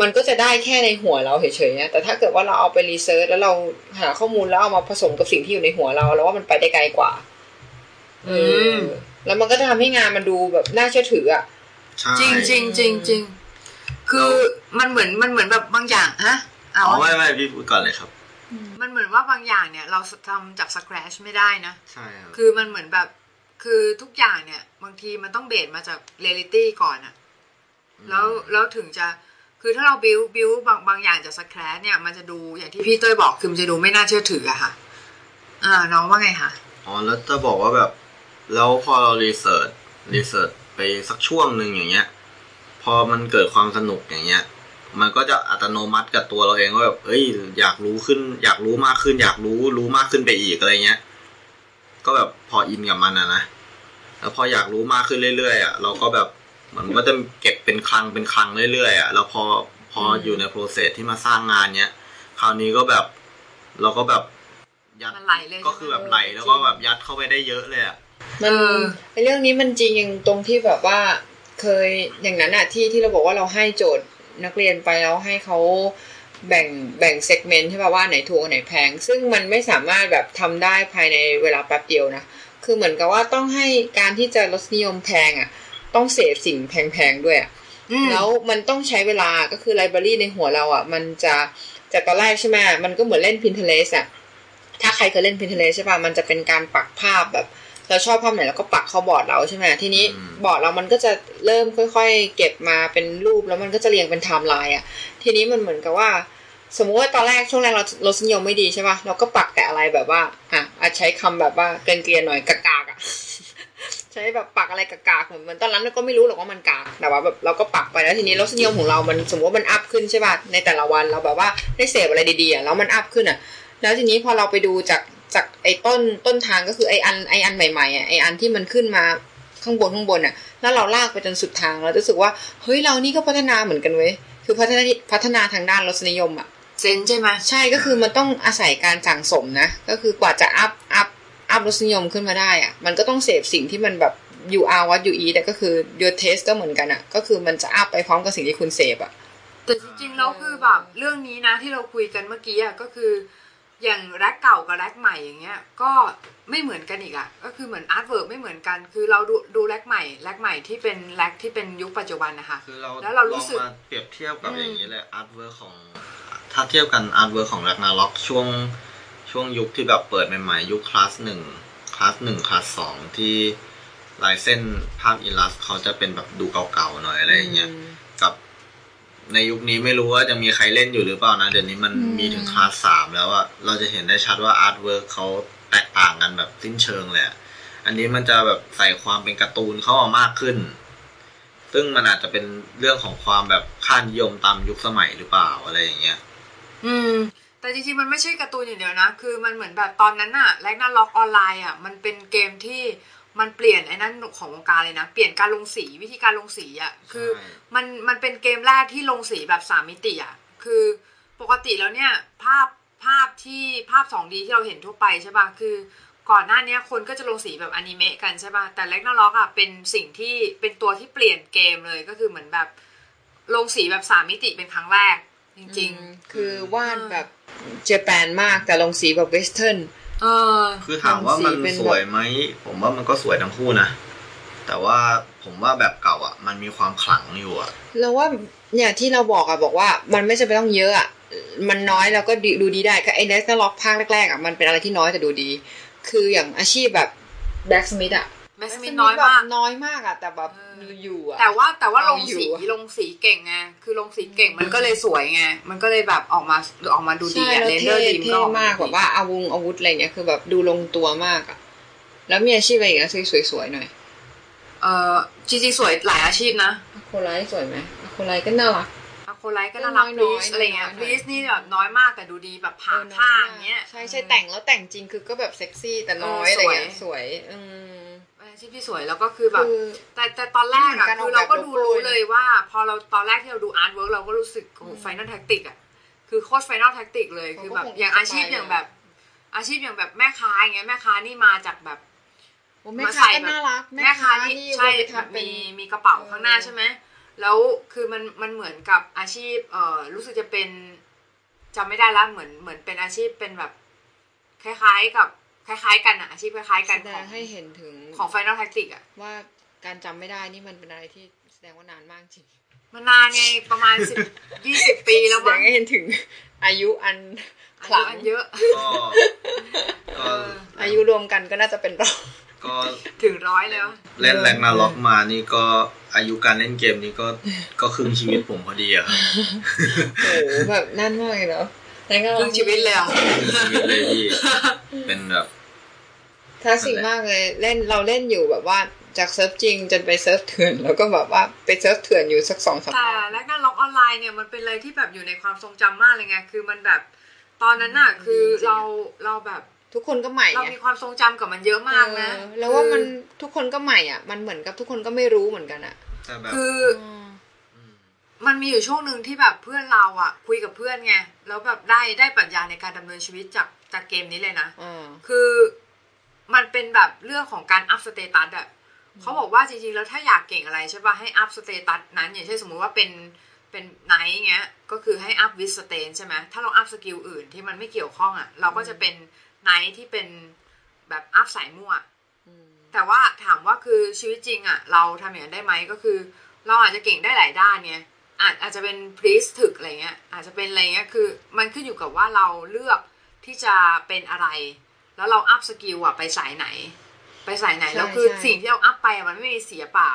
มันก็จะได้แค่ในหัวเราเฉยๆนะ แต่ถ้าเกิดว่าเราเอาไปรีเสิร์ชแล้วเราหาข้อมูลแล้วเอามาผสมกับสิ่งที่อยู่ในหัวเราเราว่ามันไปได้ไกลกว่าเอออแล้วมันก็จะทำให้งานมันดูแบบน่าเชื่อถืออะใช่จริงจริงจริงจริง คือมันเหมือนมันเหมือนแบบบางอย่างฮะเอาอ๋อไม่ไม่พี่พูดก่อนเลยครับ มันเหมือนว่าบางอย่างเนี่ย เราทำจากสคร t ชไม่ได้นะใช่ครับคือมันเหมือนแบบคือทุกอย่างเนี่ย บางทีมันต้อง base มาจากเรียลิตี้ก่อนอะแล้วแล้วถึงจะคือถ้าเรา build build บางบางอย่างจาก scratch เนี่ยมันจะดูอย่างที่พี่เต้ยบอกคือมันจะดูไม่น่าเชื่อถืออะค่ะ อ่าน้องว่าไงคะอ๋อแล้วจะบอกว่าแบบ แล้วพอเรา research research ไปสักช่วงหนึ่งอย่างเงี้ย พอมันเกิดความสนุกอย่างเงี้ย มันก็จะอัตโนมัติกับตัวเราเองว่าแบบเอ้ย อยากรู้ขึ้น อยากรู้มากขึ้น อยากรู้รู้มากขึ้นไปอีกอะไรเงี้ย ก็แบบพออินกับมันอะนะแล้วพออยากรู้มากขึ้นเรื่อยๆอะเราก็แบบมันก็จะเก็บเป็นคลังเป็นคลังเรื่อยๆอะแล้วพอพออยู่ในโปรเซสที่มาสร้างงานเนี้ยคราวนี้ก็แบบ เราก็แบบยัดมันไหลเลยก็คือแบบไหลแล้วก็แบบยัดเข้าไปได้เยอะเลยอะมันเออไอเรื่องนี้มันจริงอย่างตรงที่แบบว่า เคยอย่างนั้นอะที่ที่เราบอกว่าเราให้โจทย์นักเรียนไปแล้วให้เขาแบ่งแบ่งเซกเมนต์ใช่ป่ะว่าอันไหนถูกอันไหนแพง ซึ่งมันไม่สามารถแบบทำได้ภายในเวลาแป๊บเดียวนะ คือเหมือนกับว่าต้องให้การที่จะลดนิยมแพงอะต้องเสพสิ่งแพงๆด้วยอะอืมแล้วมันต้องใช้เวลาก็คือไลบรารีในหัวเราอะ มันจะจากตอนแรกใช่ไหมมันก็เหมือนเล่น Pinterest อะถ้าใครเคยเล่น Pinterest ใช่ป่ะมันจะเป็นการปักภาพแบบ เราชอบภาพไหนเราก็ปักเข้าบอร์ดเราใช่ไหมทีนี้อืมบอร์ดเรามันก็จะเริ่มค่อยๆ เก็บมาเป็นรูปแล้วมันก็จะเรียงเป็นไทม์ไลน์อะทีนี้มันเหมือนกับว่า สมมุติว่าตอนแรกช่วงแรกเรารสนิยมไม่ดีใช่ป่ะเราก็ปักแต่อะไรแบบว่าอะอาจใช้คำแบบว่าเกรียนๆหน่อยกากๆอะใช้แบบปักอะไรกากๆเหมือนเหมือนตอนนั้นเราก็ไม่รู้หรอกว่ามันกากแต่ว่าแบบเราก็ปักไปแล้วทีนี้รสนิยมของเรา มันสมมติว่ามัน up ขึ้นใช่ป่ะในแต่ละวันเราแบบว่าได้เสพอะไรดีๆอะแล้วมันอัพขึ้นอะ แล้วทีนี้พอเราไปดูจาก จากไอ้ต้นต้นทางก็คือไอ้อันไอ้อันใหม่ๆอะไอ้อันที่มันขึ้นมาข้างบนข้างบนอะ แล้วเราลากไปจนสุดทางเรารู้สึกว่าเฮ้ยเรานี่ก็พัฒนาเหมือนกันเว้ยคือพัฒนาพัฒนาทางด้านรสนิยมอะเซนใช่ไหมใช่ก็คือมันต้องอาศัยการสั่งสมนะ ก็คือกว่าจะอัพอัพอัพรสนิยมขึ้นมาได้อะมันก็ต้องเสพสิ่งที่มันแบบอยู่อาวัดอยู่อีแต่ก็คือ your taste ก็เหมือนกันอะก็คือมันจะอัพไปพร้อมกับสิ่งที่คุณเสพอะแต่จริงๆแล้วคือแบบเรื่องนี้นะที่เราคุยกันเมื่อกี้อะก็คือ อย่างแร็กเก่ากับแร็กใหม่อย่างเงี้ยก็ไม่เหมือนกันอีกอะก็คือเหมือน artwork ไม่เหมือนกัน คือเราดูดูแร็กใหม่แร็กใหม่ที่เป็นแร็กที่เป็นยุคปัจจุบันนะคะคือเราแล้วเรารู้สึกลองมาเปรียบเทียบกับอืมอย่างนี้เลย artwork ของถ้าเทียบกัน artwork ของ Ragnarok ช่วงช่วงยุคที่แบบเปิดใหม่ๆยุคคลาสหนึ่งคลาสหนึ่งคลาสสองที่ลายเส้นภาพ illust เขาจะเป็นแบบดูเก่าๆหน่อยอะไรอย่างเงี้ยกับ ในยุคนี้ไม่รู้ว่าจะมีใครเล่นอยู่หรือเปล่านะ เดี๋ยวนี้มันอืมมีถึงคลาสสามแล้วอะเราจะเห็นได้ชัดว่า artwork เขาแตกต่างกันแบบสิ้นเชิงเลยอะอันนี้มันจะแบบใส่ความเป็นการ์ตูนเข้ามามากขึ้น ซึ่งมันอาจจะเป็นเรื่องของความแบบค่านิยมตามยุคสมัยหรือเปล่าอะไรอย่างเงี้ย อืม แต่จริงๆมันไม่ใช่การ์ตูนอย่างเดียวนะ คือมันเหมือนแบบตอนนั้นอะ Ragnarok Online อะมันเป็นเกมที่ มันเปลี่ยนไอ้นั่นของวงการเลยนะ เปลี่ยนการลงสีวิธีการลงสีอะคือใช่มันมันเป็นเกมแรกที่ลงสีแบบสามมิติอะคือปกติแล้วเนี่ยภาพภาพที่ภาพ 2D ที่เราเห็นทั่วไปใช่ป่ะคือก่อนหน้าเนี้ยคนก็จะลงสีแบบอนิเมะกันใช่ป่ะแต่เล็กนาล็อกอะเป็นสิ่งที่เป็นตัวที่เปลี่ยนเกมเลยก็คือเหมือนแบบลงสีแบบสามมิติเป็นครั้งแรก จริง ๆ คือวาดแบบเจแปนมากแต่ลงสีแบบเวสเทิร์น เออคือถามว่ามันทำสีเป็นสวยไหม ผมว่ามันก็สวยทั้งคู่นะ แต่ว่าผมว่าแบบเก่าอะ มันมีความขลังอยู่อะแล้วว่าเนี่ยที่เราบอกอะบอกว่า มันไม่จำเป็นต้องเยอะอะมันน้อยแล้วก็ดีดูดีได้ก็ไอ้เนสล็อกภาคแรกๆอะมันเป็นอะไรที่น้อยแต่ดูดี คืออย่างอาชีพแบบแบ็กสมิธอะ แมสมินน้อยมากน้อยมากอะแต่แบบเอออยู่อะแต่ว่าแต่ว่าลเอางอยู่สีอะลงสีเก่งไงคือลงสีเก่งมันก็เลยสวยไงมันก็เลยแบบออกมาออกมาดูดีใช่อะแล้วเรนเดเท่อร์ดีมเท่ก็ออกมากแบบว่าอาวุธอาวุธอะไรเงี้ยคือแบบดูลงตัวมากอะแล้วมีอาชีพอะไรอีกนะสวยๆหน่อยเออจริงๆสวยหลายอาชีพนะอะโคไลท์สวยไหมอะโคไลท์ก็น่ารักอะโคไลท์ก็น่ารักน้พอยลีๆสอะไรเงี้ยน้อยๆพลีสนี่แบบน้อยมากแต่ดูดีแบบผ่าผ้าอย่างเงี้ยใช่ใช่แต่งแล้วแต่งจริงคือก็แบบเซ็กซี่แต่น้อยเอออะไรเงี้ยสสววยยอืมเป็นอา ชีพที่สวยแล้วก็คือแบบคือแต่แต่ตอนแรกอะการออกคือเราก็แบบดูโลโก้รู้เลยว่า พอเราตอนแรกที่เราดูอาร์ตเวิร์กเราก็รู้สึกโอ้ไฟนอลแท็กติกอะคือโคตรไฟนอลแท็กติกเลยเขาก็คือแบบคงอย่างอาชีพสบายอย่างแบบ อาชีพอย่างแบบแม่ค้าอย่างเงี้ยแม่ค้านี่มาจากแบบโอ้แม่มาค้าใส่ก็แบบน่ารักแม่ค้านี่ใช่ไปแบบทำเป็นมีมีกระเป๋าเออข้างหน้าใช่ไหมแล้วคือมันมันเหมือนกับอาชีพเอ่อรู้สึกจะเป็นจำไม่ได้ละเหมือนเหมือนเป็นอาชีพเป็นแบบ คล้าย ๆกับ คล้ายๆ กันอะอาชีพคล้ายๆกันแสดของงให้เห็นถึงของ Final Tactic อะว่าการจำไม่ได้นี่มันเป็นอะไรที่แสดงว่านานมากจริงมันนานไงประมาณสิบยี่สิบปีแล้วแสดมั้งงให้เห็นถึง อายุอันอาขยุลังอันเยอะก็ก็อายุรวมกันก็น่าจะเป็นเราก็ถึงร้อยแล้ว เล่นแรงนาล็อกมานี่ก็อายุการเล่นเกมนี้ก็ก็ครึ่งชีวิตผมพอดีอะครับโอ้โหแบบนั่นมากเลยเนาะ แล้วก็ครึ่งชีวิตเลยอะครึ่งชีวิตเลยพี่เป็นแบบคลาสสิกมากเลยเล่นเราเล่นอยู่แบบว่าจากเซิร์ฟจริงจนไปเซิร์ฟเถื่อนแล้วก็แบบว่าไปเซิร์ฟเถื่อนอยู่สักสองสามแต่รอบ Ragnarok Online เนี่ยมันเป็นอะไรที่แบบอยู่ในความทรงจำมากเลยไงคือมันแบบ ตอนนั้นน่ะคือเราเราแบบทุกคนก็ใหม่เราไงมีความทรงจำกับมันเยอะมากนะเออแล้วว่ามันทุกคนก็ใหม่อะ มันเหมือนกับทุกคนก็ไม่รู้เหมือนกันอะแต่แบบคือ มันมีอยู่ช่วงหนึ่งที่แบบเพื่อนเราอะ คุยกับเพื่อนไงแล้วแบบได้ได้ปรัชญาในการดำเนินชีวิตจากจากเกมนี้เลยนะอ่าคือมันเป็นแบบเรื่องของการ up status อะเขาบอกว่าจริงๆแล้วถ้าอยากเก่งอะไรใช่ป่ะให้ up status นั้น อย่างเช่นสมมุติว่าเป็นเป็น knight เงี้ยก็คือให้ up VIT STR ใช่ไหมถ้าเรา up skill อื่นที่มันไม่เกี่ยวข้องอะ เราก็จะเป็น knight ที่เป็นแบบ up สายมั่วแต่ว่าถามว่าคือชีวิตจริงอะ เราทำอย่างนั้นได้ไหมก็คือ เราอาจจะเก่งได้หลายด้านไง อาจอาจจะเป็น priest ถึกอะไรเงี้ยอาจจะเป็นอะไรเงี้ยคือ มันขึ้นอยู่กับว่าเราเลือกที่จะเป็นอะไร แล้วเรา up skill อะไปสายไหน ไปสายไหนใช่แล้วคือใช่สิ่งที่เรา up ไปอะมันไม่มีเสียเปล่า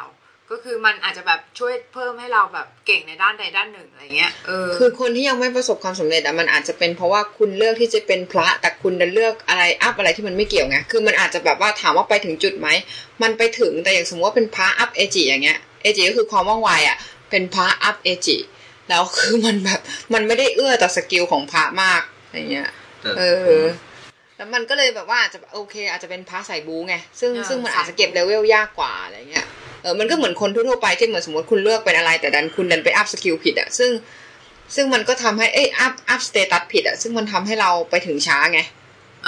ก็คือมันอาจจะแบบช่วยเพิ่มให้เราแบบเก่งในด้านใดด้านหนึ่งอะไรเงี้ยเออคือคนที่ยังไม่ประสบความสำเร็จอะมันอาจจะเป็นเพราะว่าคุณเลือกที่จะเป็นพระแต่คุณดันเลือกอะไร up อะไรที่มันไม่เกี่ยวไงคือมันอาจจะแบบว่าถามว่าไปถึงจุดไหมมันไปถึงแต่อย่างสมมติว่าเป็นพระ up AGI อย่างเงี้ย AGI ก็คือความว่องไวอะ เป็นพระ up AGI แล้วคือมันแบบ มันไม่ได้เอื้อต่อ skill ของพระมากอย่างเงี้ยแต่เออ แล้วมันก็เลยแบบว่าอาจจะโอเค อาจจะเป็นพระสายบู๊ไงซึ่งเออซึ่งมันสายอาจจะเก็บเลเวลยากกว่าอะไรเงี้ยเออมันก็เหมือนคนทั่วๆไปที่เหมือนสมมติคุณเลือกเป็นอะไรแต่ดันคุณดันไป up skill ผิดอะซึ่งซึ่งมันก็ทำให้เอ้ย up up status ผิดอะซึ่งมันทำให้เราไปถึงช้าไงเออ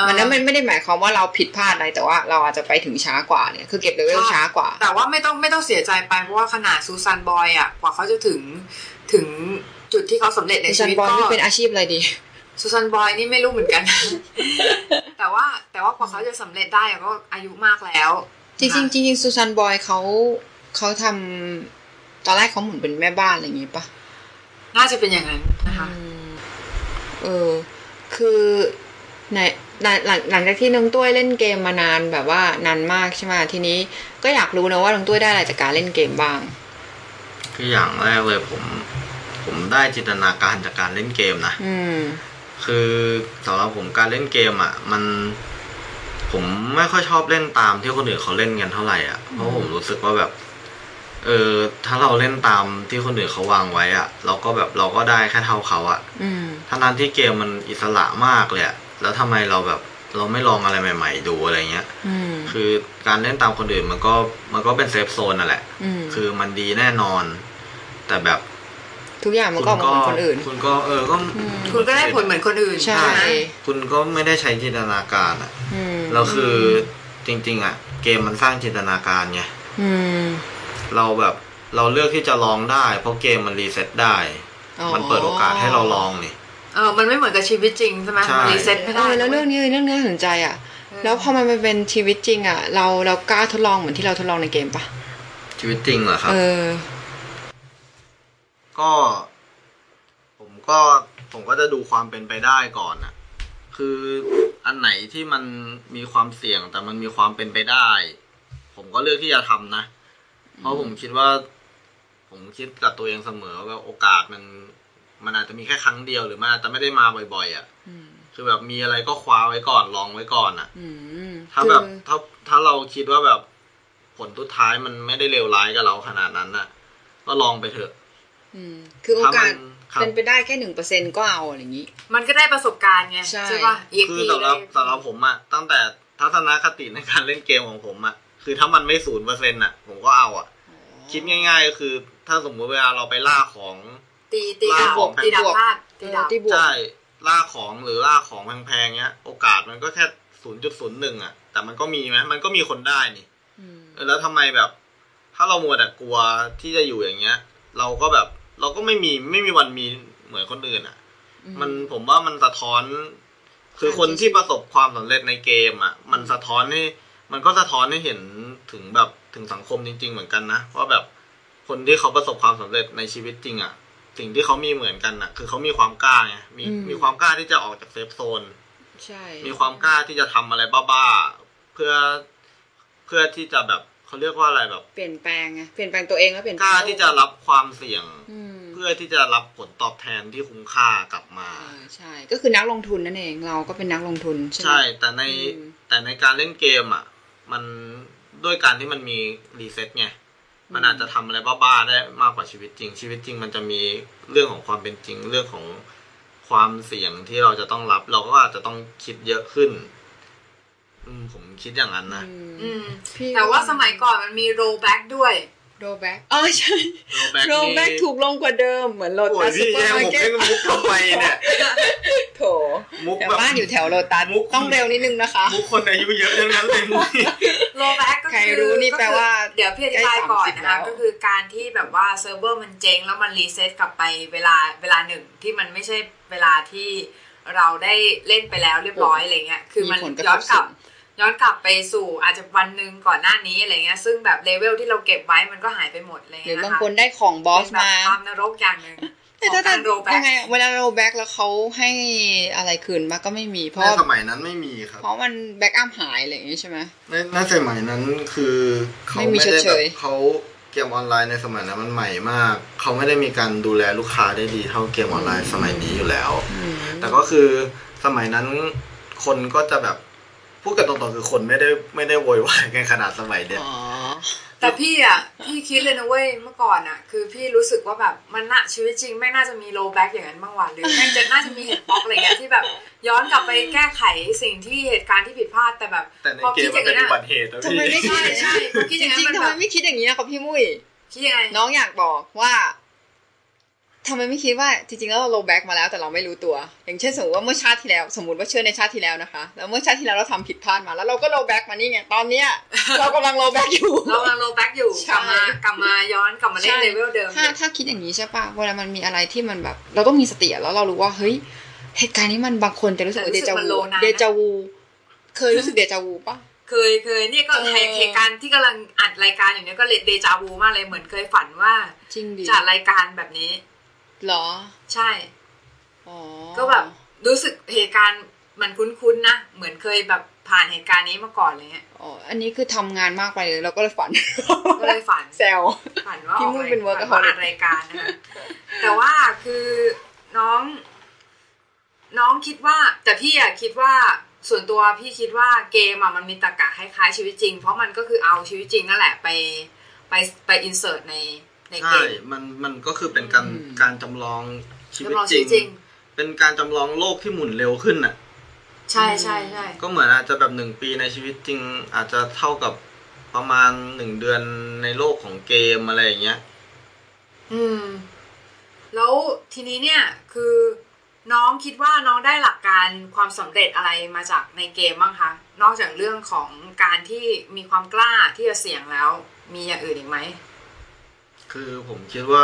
มันนั้นมันไม่ได้หมายความว่าเราผิดพลาดอะไรแต่ว่าเราอาจจะไปถึงช้ากว่าเนี่ยคือเก็บเลเวลช้ากว่า แต่ว่าไม่ต้องไม่ต้องเสียใจไปเพราะว่าขนาด Susan Boyle อะกว่าเขาจะถึงถึงจุดที่เขาสำเร็จในในชีซันวิตบอลก็ที่เป็นอาชีพอะไรดี Susan Boyle นี่ไม่รู้เหมือนกัน แต่ว่าแต่ว่ากว่าเขาจะสำเร็จได้อะก็อายุมากแล้ว จริงๆจริงๆ Susan Boyle เขาเขาทำตอนแรกเขาเหมือนเป็นแม่บ้านอะไรอย่างงี้ปะน่าจะเป็นอย่างนั้นนะคะเออคือ ในหลังหลังหลังจากที่น้องตุ้ยเล่นเกมมานานแบบว่านานมากใช่ไหมทีนี้ก็อยากรู้นะว่าน้องตุ้ยได้อะไรจากการเล่นเกมบ้างคืออย่างแรกเลยผม ผมได้จินตนาการจากการเล่นเกมนะอืมคือสำหรับผมการเล่นเกมอะ มัน ผมไม่ค่อยชอบเล่นตามที่คนอื่นเขาเล่นกันเท่าไหร่อะเพราะผมรู้สึกว่าแบบ เออถ้าเราเล่นตามที่คนอื่นเขาวางไว้อะ เราก็แบบเราก็ได้แค่เท่าเขาอะอืมทั้งนั้นที่เกมมันอิสระมากเลยอะ แล้วทำไมเราแบบเราไม่ลองอะไรใหม่ ๆ ดูอะไรเงี้ยอืมคือการเล่นตามคนอื่นมันก็มันก็เป็นเซฟโซนนั่นแหละอืมคือมันดีแน่นอน แต่แบบทุกอย่างมันก็ออกมาเหมือนคนอื่น คุณก็เออก็อืมคุณก็ได้ผลเหมือนคนอื่นใช่ไหมคุณก็ไม่ได้ใช้จินตนาการอะอืมแล้วคือจริง ๆอะเกมมันสร้างจินตนาการไงอืมเราแบบเราเลือกที่จะลองได้ เพราะเกมมัน reset ได้อ๋อมันเปิดโอกาสให้เราลองนี่ เออมันไม่เหมือนกับชีวิตจริงใช่ไหมใช่ มัน reset ไม่ได้ เออแล้วเรื่องนี้เรื่องนี้น่าสนใจอะ แล้วพอมันมาเป็นชีวิตจริงอะ เราเรากล้าทดลองเหมือนที่เราทดลองในเกมปะชีวิตจริงเหรอครับ เออ ก็ ผมก็ผมก็จะดูความเป็นไปได้ก่อนอะคืออันไหนที่มันมีความเสี่ยงแต่มันมีความเป็นไปได้ ผมก็เลือกที่จะทำนะ เพราะผมคิดว่า ผมคิดกับตัวเองเสมอว่าโอกาสมัน มันอาจจะมีแค่ครั้งเดียวหรือมันอาจจะไม่ได้มาบ่อยๆอะอืมคือแบบมีอะไรก็คว้าไว้ก่อนลองไว้ก่อนอะอืมถ้าแบบถ้าถ้าเราคิดว่าแบบผลสุดท้ายมันไม่ได้เลวร้ายกับเราขนาดนั้นน่ะ ก็ลองไปเถอะอืมคือโอกาสถ้ามันครับเป็นไปได้แค่หนึ่งเปอร์เซ็นก็เอาอะไรอย่างนี้ มันก็ได้ประสบการณ์ไงใช่ใช่ป่ะ EXP คือสำหรับได้สำหรับผมอะตั้งแต่ทัศนคติในการเล่นเกมของผมอะคือถ้ามันไม่ศูนย์เปอร์เซ็นต์อะผมก็เอาอะคิดง่าย ๆ ก็คือ ถ้าสมมติเวลาเราไปล่าของ ตีตีล่าดาบของตีดาบพลาดเอตีอดาบที่บวกใช่ล่าของหรือล่าของแพงๆเงี้ย โอกาสมันก็แค่ศูนย์จุดศูนย์หนึ่งอะแต่มันก็มีไหมมันก็มีคนได้นี่อืมเออแล้วทำไมแบบ ถ้าเรามัวแต่กลัวที่จะอยู่อย่างเงี้ย เราก็แบบ เราก็ไม่มีไม่มีวันมีเหมือนคนอื่นอะมันผมว่ามันสะท้อน คือคนที่ประสบความสำเร็จในเกมอะ มันสะท้อนให้ มันก็สะท้อนให้เห็นถึงแบบถึงสังคมจริง ๆ เหมือนกันนะว่าแบบคนที่เขาประสบความสำเร็จในชีวิตจริงอะ สิ่งที่เขามีเหมือนกันอะ คือเขามีความกล้าไงมีอืมมีความกล้าที่จะออกจากเซฟโซนใช่มีความกล้าที่จะทำอะไรบ้าๆเพื่อเพื่อที่จะแบบเขาเรียกว่าอะไรแบบ เปลี่ยนแปลงไงเปลี่ยนแปลงตัวเองแล้วเปลี่ยนแปกลงล้าที่จะรับความเสี่ยงอืมเพื่อที่จะรับผลตอบแทนที่คุ้มค่ากลับมาอ่าใช่ ก็คือนักลงทุนนั่นเองเราก็เป็นนักลงทุนใช่ไหมใช่ แต่ในอืมแต่ในการเล่นเกมอะ มันด้วยการที่มันมีรีเซ็ตไง มันอาจจะทำอะไรบ้าๆได้มากกว่าชีวิตจริง ชีวิตจริงมันจะมีเรื่องของความเป็นจริง เรื่องของความเสี่ยงที่เราจะต้องรับ เราก็อาจจะต้องคิดเยอะขึ้นอืมผมคิดอย่างนั้นนะอืมอืมพี่แต่ว่าสมัยก่อนมันมีโรแบ็กด้วย โรแบ็กอ๋อใช่ Rollback โรแบ็กนี่ถูกลงกว่าเดิมเหมือนโลโอ้ตัยสซุพี่ปเปอแย่ร์งมาผมร์เก็ตเล่นมุกทำไมเนี่ยโถมุกแต่แบบบ้านอยู่แถวโลตัสมุกต้องเร็วนิดนึงนะคะ มุกคนอายุเยอะทั้งนั้นเลยมุกโรแบ็กก็ใครคือรู้นี่แปลว่า เดี๋ยวพี่อธิบายก่อนใกล้30นะแล้คะวก็คือการที่แบบว่าเซิร์ฟเวอร์มันเจ๊งแล้วมันรีเซ็ตกลับไปเวลาเวลาหนึ่งที่มันไม่ใช่เวลาที่เราได้เล่นไปแล้วเรียบร้อยอะไรเงี้ยคือมันมีผลกระทบย้อนกลับสูง ย้อนกลับไปสู่อาจจะวันหนึ่งก่อนหน้านี้อะไรเงี้ยซึ่งแบบเลเวลที่เราเก็บไว้มันก็หายไปหมดอะไรหรืเงี้อยนะบางคะคนได้ของบอสเป็นแบบมาความนรกอย่างหนึ่งแต่ขอถ้างการโรแบ็ยักงไงเวลาโรแบ็กแล้วเขาให้อะไรคืนมาก็ไม่มี เพราะในว่าสมัยนั้นไม่มีครับ เพราะมันแบ็กอัพหายอะไรอย่างงี้ใช่ไหมในในสมัยนั้นคือเขาไม่มีไม่ได้เฉแบบยเขาเกมออนไลน์ในสมัยนั้นมันใหม่มาก เขาไม่ได้มีการดูแลลูกค้าได้ดีเท่าเกมออนไลน์สมัยนี้อยู่แล้วอืมแต่ก็คือสมัยนั้นคนก็จะแบบ พูดกันตรงๆคือคนไม่ได้ไม่ได้โวยวายกันขนาดสมัยเนี้ยอ๋อแต่พี่อะพี่คิดเลยนะเว้ยเมื่อก่อนอะ คือพี่รู้สึกว่าแบบมันน่ะชีวิตจริงไม่น่าจะมี rollback อย่างนั้นบ้างว่ะหรือแม่งจะน่าจะมีเหตุบล็อกอะไรเงี้ยที่แบบ ย้อนกลับไปแก้ไขสิ่งที่เหตุการณ์ที่ผิดพลาดแต่แบบแต่ในพอเกคิมดอมันย่างเป็นนั้นอุบัอะติเหตุนะทำไมไม่พี่คิดใช่ใช่พอคิดจอย่างนั้นริงมันๆทำแบไมบไม่คิดอย่างนี้นะครับพี่มุ้ยคิดยังไงน้องอยากบอกว่า ทำไมไม่คิดว่าจริงๆแล้วเราโลแบ็กมาแล้วแต่เราไม่รู้ตัว อย่างเช่นสมมติว่าเมื่อชาติที่แล้ว สมมติว่าเชื่อในชาติที่แล้วนะคะ แล้วเมื่อชาติที่แล้วเราทำผิดพลาดมาแล้วเราก็โลแบ็กมานี่ไงตอนเนี้ยเรากำลังโลแบ็กอยู่เรากำลังโลแบ็กอยู่ใช่กลับมากลับมาย้อนกลับมาเล่นใช่เลเวลเดิมถ้าถ้าคิดอย่างนี้ใช่ปะเวลามันมีอะไรที่มันแบบ เราต้องมีสติอะแล้วเรารู้ว่าเฮ้ยเหตุการณ์นี้มันบางคนจะรู้สึกว่าแต่เดรู้สึกจามันวูโลนานนะเดจาวูเคยรู้สึกเดจาวูปะเคยเคยนี่ก็เออเหตุการณ์ที่กำลังอัดรายการอยู่เนี่ยก็เลยเดจาวูมากเลยเหมือนเคยฝันว่าจริงดิจัดรายการแบบนี้เหรอ ใช่อ๋อก็แบบรู้สึกเหตุการณ์มันคุ้นๆนะเหมือนเคยแบบผ่านเหตุการณ์นี้มาก่อนอะไรเงี้ยอ๋ออันนี้คือทำงานมากไปเลยเราก็เลยฝันก็เลยฝันแซวฝันว่าพี่ออกมุ่งรายเป็นฝัน workaholic ว่าอัดรายการนะคะแต่ว่าคือน้อง น้องคิดว่า แต่พี่อะคิดว่าส่วนตัวพี่คิดว่าเกมอะมันมีตรรกะคล้ายๆชีวิตจริง เพราะมันก็คือเอาชีวิตจริงนั่นแหละไปไปไปอินเสิร์ตใน ในเกใช่ม มันมันก็คือเป็นการอืม การจำลองชีวิตจำลองจชีริวิงตจริงเป็นการจำลองโลกที่หมุนเร็วขึ้นน่ะ ใช่ใช่ใช่ก็เหมือนอาจจะแบบหนึ่งปีในชีวิตจริง อาจจะเท่ากับประมาณหนึ่งเดือนในโลกของเกมอะไรอย่างเงี้ย อืม แล้วทีนี้เนี่ยคือน้องคิดว่าน้องได้หลักการความสำเร็จอะไรมาจากในเกมบ้างคะนอกจากเรื่องของการที่มีความกล้าที่จะเสี่ยงแล้ว มีอย่างอื่นอีกไหม คือผมคิดว่า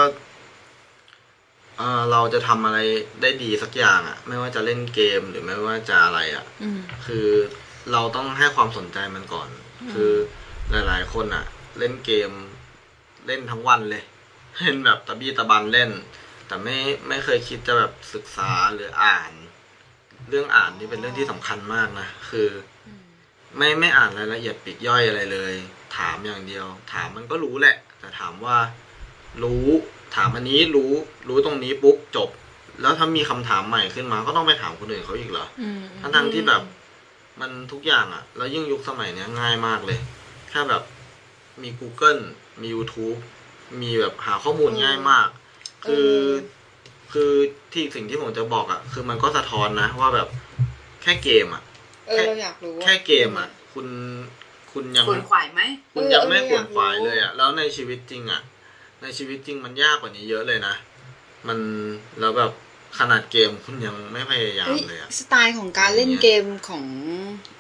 เอ่อเราจะทำอะไรได้ดีสักอย่างอะไม่ว่าจะเล่นเกมหรือไม่ว่าจะอะไรอะอืมคือเราต้องให้ความสนใจมันก่อน คือหลาย ๆ คนอะเล่นเกมเล่นทั้งวันเลยเล่นแบบตะบี้ตะบันเล่น แต่ไม่ไม่เคยคิดจะแบบศึกษาหรืออ่าน เรื่องอ่านนี่เป็นเรื่องที่สำคัญมากนะคืออไม่ไม่อ่านรายละเอียดปลีกย่อยอะไรเลย ถามอย่างเดียว ถามมันก็รู้แหละ แต่ถามว่า รู้ ถามอันนี้รู้ รู้ตรงนี้ปุ๊บจบ แล้วถ้ามีคำถามใหม่ขึ้นมา ก็ต้องไปถามคนอื่นเขาอีกเหรออืมทั้งทงๆที่แบบ มันทุกอย่างอะแล้วยิ่งยุคสมัยเนี้ยง่ายมากเลย แค่แบบมี Google มี YouTube มีแบบหาข้อมูลง่ายมาก คือคือที่สิ่งที่ผมจะบอกอะคือมันก็สะท้อนนะ ว่าแบบแค่เกมอะเออเราอยากรู้ว่าแค่เกมอะคุณคุณยังขวนขวายไหมคุณยังไม่เออขวนขวายอยากรู้เลยอะแล้วในชีวิตจริงอะ ในชีวิตจริงมันยากกว่านี้เยอะเลยนะ มันแล้วแบบขนาดเกมคุณยังไม่พยายามเฮ้ยเลยอะสไตล์ของการเล่นเกมของ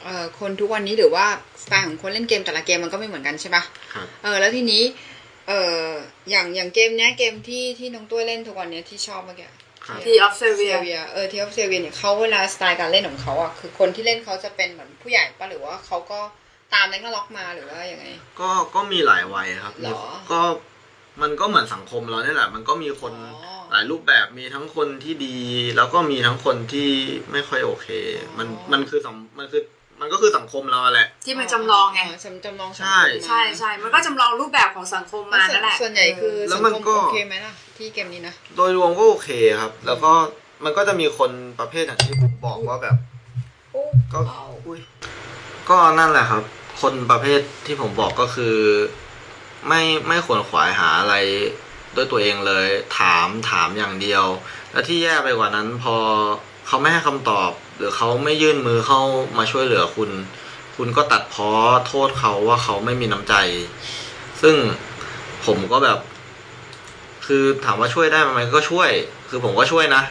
เอ่อคนทุกวันนี้หรือว่าสไตล์ของคนเล่นเกมแต่ละเกมมันก็ไม่เหมือนกันใช่ปะครับเออแล้วทีนี้ เอออย่างอย่างเกมเนี้ยเกมที่ที่น้องตุ้ยเล่นทุกวันเนี้ยที่ชอบเมื่อกี้ครับ Tree of Savior เออ Tree of Savior เนี่ยเขาเวลาสไตล์การเล่นของเขาอะคือคนที่เล่นเขาจะเป็นเหมือนผู้ใหญ่ปะหรือว่าเขาก็ตามแรงก็ล็อกมาหรือว่ายังไง ก็ก็มีหลายวัยครับหรอก็ มันก็เหมือนสังคมเราเนี่ยแหละ มันก็มีคนอ๋อหลายรูปแบบมีทั้งคนที่ดี แล้วก็มีทั้งคนที่ไม่ค่อยโอเค มันมันคือสังมันคือมันก็คือสังคมเราแหละ ที่มันจำลองไงจำจำลองสังคมใช่มาใช่ใช่มันก็จำลองรูปแบบของสังคมมาส่วนั่นแหละส่วนใหญ่คือแล้วสังมันคมก็โอเคไหมล่ะที่เกมนี้นะโดยรวมก็โอเคครับ แล้วก็มันก็จะมีคนประเภทอย่างที่ผมบอกว่าแบบ ก็อุ้ยก็นั่นแหละครับ คนประเภทที่ผมบอกก็คือ ไม่ไม่ขวนขวายหาอะไรด้วยตัวเองเลย ถามถามอย่างเดียว แล้วที่แย่ไปกว่านั้นพอเขาไม่ให้คำตอบ หรือเขาไม่ยื่นมือเข้ามาช่วยเหลือคุณ คุณก็ตัดพ้อโทษเขาว่าเขาไม่มีน้ำใจ ซึ่งผมก็แบบ คือถามว่าช่วยได้ไหมก็ช่วย คือผมก็ช่วยนะ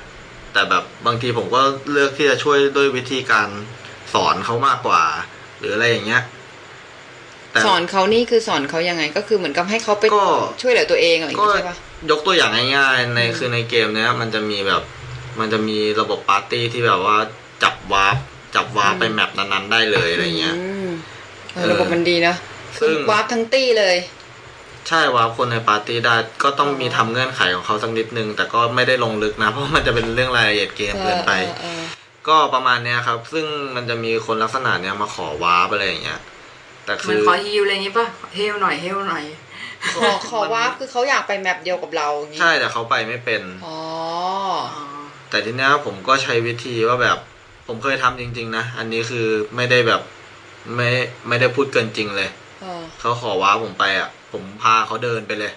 แต่แบบบางทีผมก็เลือกที่จะช่วยด้วยวิธีการสอนเขามากกว่า หรืออะไรอย่างเงี้ย สอนเขานี่คือสอนเขายังไง ก็คือเหมือนกับให้เขาไปก็ช่วยเหลือตัวเองอะไรอย่างงี้ก็ใช่ปะยกตัวอย่างง่ายๆในคือในเกมเนี้ยมันจะมีแบบ มันจะมีระบบปาร์ตี้ที่แบบว่าจับ warp จับ warp ไป map นั้นๆได้เลยอะไรเงี้ยมเออระบบมันดีนะซึ่งคือ warpทั้งตี้เลย ใช่ warp คนในปาร์ตี้ได้ก็ต้องมีทำเงื่อนไขของเขาสักนิดนึง แต่ก็ไม่ได้ลงลึกนะ เพราะมันจะเป็นเรื่องรายละเอียดเกมเกินไปเออเออก็ประมาณเนี้ยครับ ซึ่งมันจะมีคนลักษณะเนี้ยมาขอ warp อะไรอย่างเงี้ย แต่มันคือขอ heal อะไรอย่างงี้ป่ะ heal หน่อย heal หน่อยเออขอขอ warp คือเขาอยากไป map เดียวกับเราอย่างงี้ใช่แต่เขาไปไม่เป็นอ๋อแต่ทีเนี้ยผมก็ใช้วิธีว่าแบบผมเคยทำจริง ๆ นะ อันนี้คือไม่ได้แบบไม่ไม่ได้พูดเกินจริงเลยเออเขาขอ warp ผมไปอะ ผมพาเขาเดินไปเลย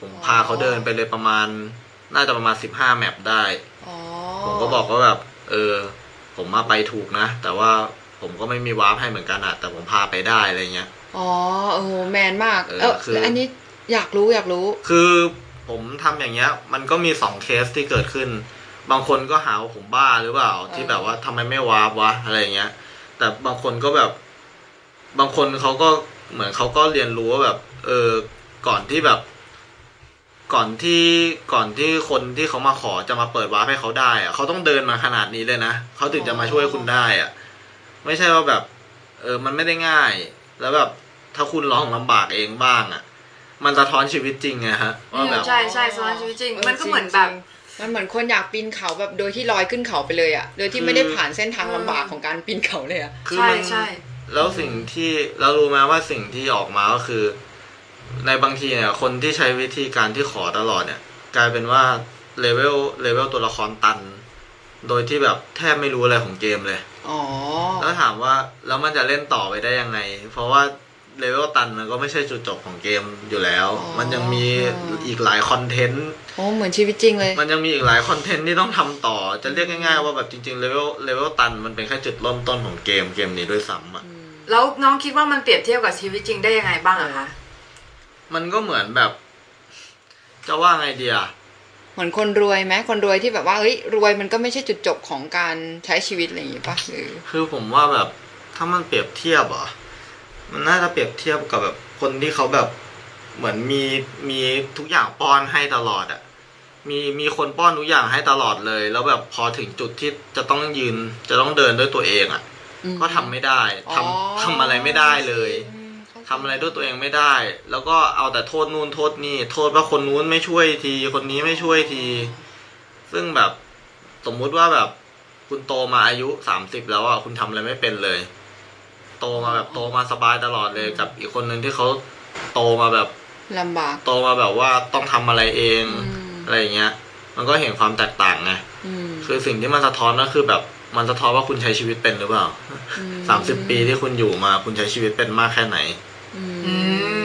ผมพาเขาเดินไปเลยประมาณ น่าจะประมาณสิบห้า map ได้อ๋อผมก็บอกว่าแบบ เออ ผมมาไปถูกนะ แต่ว่า ผมก็ไม่มี warp ให้เหมือนกันอะแต่ผมพาไปได้อะไรเงี้ย อ๋อโอ้โหแมนมาก เออเออคือแล้วอันนี้อยากรู้อยากรู้ คือผมทำอย่างเงี้ย มันก็มีสองเคสที่เกิดขึ้น บางคนก็หาว่าผมบ้าหรือเปล่า ที่แบบว่าทำไมไม่ warp วะอะไรเงี้ย แต่บางคนก็แบบ บางคนเขาก็เหมือนเขาก็เรียนรู้ว่าแบบ เออก่อนที่แบบกก่อนที่ก่อนที่คนที่เขามาขอจะมาเปิดวาร์ปให้เขาได้อะเขาต้องเดินมาขนาดนี้เลยนะเขาถึงจะมาช่วยคุณได้อะ ไม่ใช่ว่าแบบ เออ มันไม่ได้ง่าย แล้วแบบถ้าคุณร้องลำบากเองบ้างอะมันสะท้อนชีวิตจริงไงฮะว่าแบบใช่ใช่สอนชีวิตจริง มันก็เหมือนแบบมันเหมือนคนอยากปีนเขาแบบโดยที่ลอยขึ้นเขาไปเลยอะโดยที่ไม่ได้ผ่านเส้นทางลำบากของการปีนเขาเลยอะคือใช่มันใช่แล้วสิ่งที่เรารู้ไหมว่าสิ่งที่ออกมาก็คือ ในบางทีเนี่ย คนที่ใช้วิธีการที่ขอตลอดเนี่ย กลายเป็นว่าเลเวลเลเวลตัวละครตัน โดยที่แบบแทบไม่รู้อะไรของเกมเลยอ๋อแล้วถามว่าแล้วมันจะเล่นต่อไปได้ยังไง เพราะว่าเลเวลตันมันก็ไม่ใช่จุดจบของเกมอยู่แล้วอ๋อมันยังมีอีกหลาย content โอ้เหมือนชีวิตจริงเลย มันยังมีอีกหลาย content ที่ต้องทำต่อ จะเรียกง่ายๆว่าแบบจริงๆเลเวลเลเวลตันมันเป็นแค่จุดเริ่มต้นของเกมเกมนี้ด้วยซ้ำอะแล้วน้องคิดว่ามันเปรียบเทียบกับชีวิตจริงได้ยังไงบ้างอะคะ มันก็เหมือนแบบ จะว่าไงเดีย เหมือนคนรวยไหมคนรวยที่แบบว่าเฮ้ยรวยมันก็ไม่ใช่จุดจบของการใช้ชีวิตอะไรอย่างงี้ปะหรือคือผมว่าแบบถ้ามันเปรียบเทียบอะมันน่าจะเปรียบเทียบกับแบบคนที่เขาแบบเหมือนมีมีทุกอย่างป้อนให้ตลอดอะ่ะมีมีคนป้อนทุกอย่างให้ตลอดเลย แล้วแบบพอถึงจุดที่จะต้องยืนจะต้องเดินด้วยตัวเองอะ่ะ ก็ทำไม่ได้ทำอ๋อทำอะไรไม่ได้เลย อืมเข้าใจทำอะไรด้วยตัวเองไม่ได้ แล้วก็เอาแต่โทษนู่นโทษนี่โทษว่าคนนู้นไม่ช่วยที คนนี้ไม่ช่วยที ซึ่งแบบสมมุติว่าแบบคุณโตมาอายุสามสิบแล้วอะคุณทำอะไรไม่เป็นเลย โตมาแบบโตมาสบายตลอดเลยกับอีกคนหนึ่งที่เขาโตมาแบบลำบากโตมาแบบว่าต้องทำอะไรเองอืมอะไรอย่างเงี้ย มันก็เห็นความแตกต่างไงอืมคือสิ่งที่มันสะท้อนก็คือแบบมันสะท้อนว่าคุณใช้ชีวิตเป็นหรือเปล่าสามสิบปีที่คุณอยู่มาคุณใช้ชีวิตเป็นมากแค่ไหน อืมอื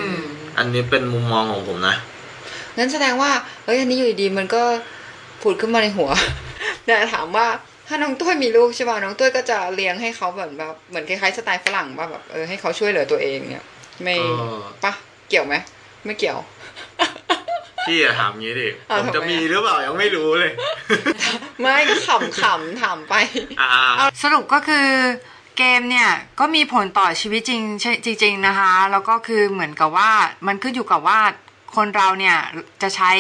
มอันนี้เป็นมุมมองของผมนะงั้นแสดงว่าเอ้ยอันนี้อยู่ดีๆมันก็ผุดขึ้นมาในหัวแต่ถามว่าถ้าน้องตุ้ยมีลูกใช่ป่ะน้องตุ้ยก็จะเลี้ยงให้เขาแบบแบบเหมือนคล้ายๆสไตล์ฝรั่งป่ะแบบเออให้เขาช่วยเหลือตัวเองเนี่ยไม่เออปะเกี่ยวไหมไม่เกี่ยวพี่อะถามงี้ดิอ้าวผมจะทำไมอะมีหรือเปล่ายังไม่รู้เลย ไม่ก็ขำขำๆถามไปอ่าสรุปก็คือ เกมเนี่ยก็มีผลต่อชีวิตจริงจริง ๆนะคะ แล้วก็คือเหมือนกับว่ามันขึ้นอยู่กับว่าคนเราเนี่ยจะใช้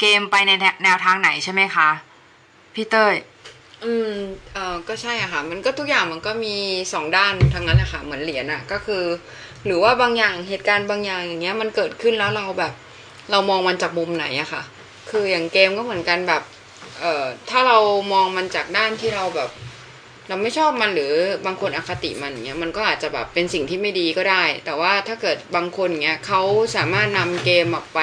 เกมไปในแนวทางไหนใช่ไหมคะพี่เต้ยอืมเออก็ใช่อะค่ะ มันก็ทุกอย่างมันก็มีสองด้านทั้งนั้นแหละค่ะ เหมือนเหรียญอะก็คือ หรือว่าบางอย่างเหตุการณ์บางอย่างอย่างเงี้ยมันเกิดขึ้นแล้วเราแบบ เรามองมันจากมุมไหนอะค่ะ คืออย่างเกมก็เหมือนกันแบบ เอ่อถ้าเรามองมันจากด้านที่เราแบบ เราไม่ชอบมันหรือบางคนอคติมันอย่างเงี้ยมันก็อาจจะแบบเป็นสิ่งที่ไม่ดีก็ได้ แต่ว่าถ้าเกิดบางคนอย่างเงี้ยเขาสามารถนำเกมออกไป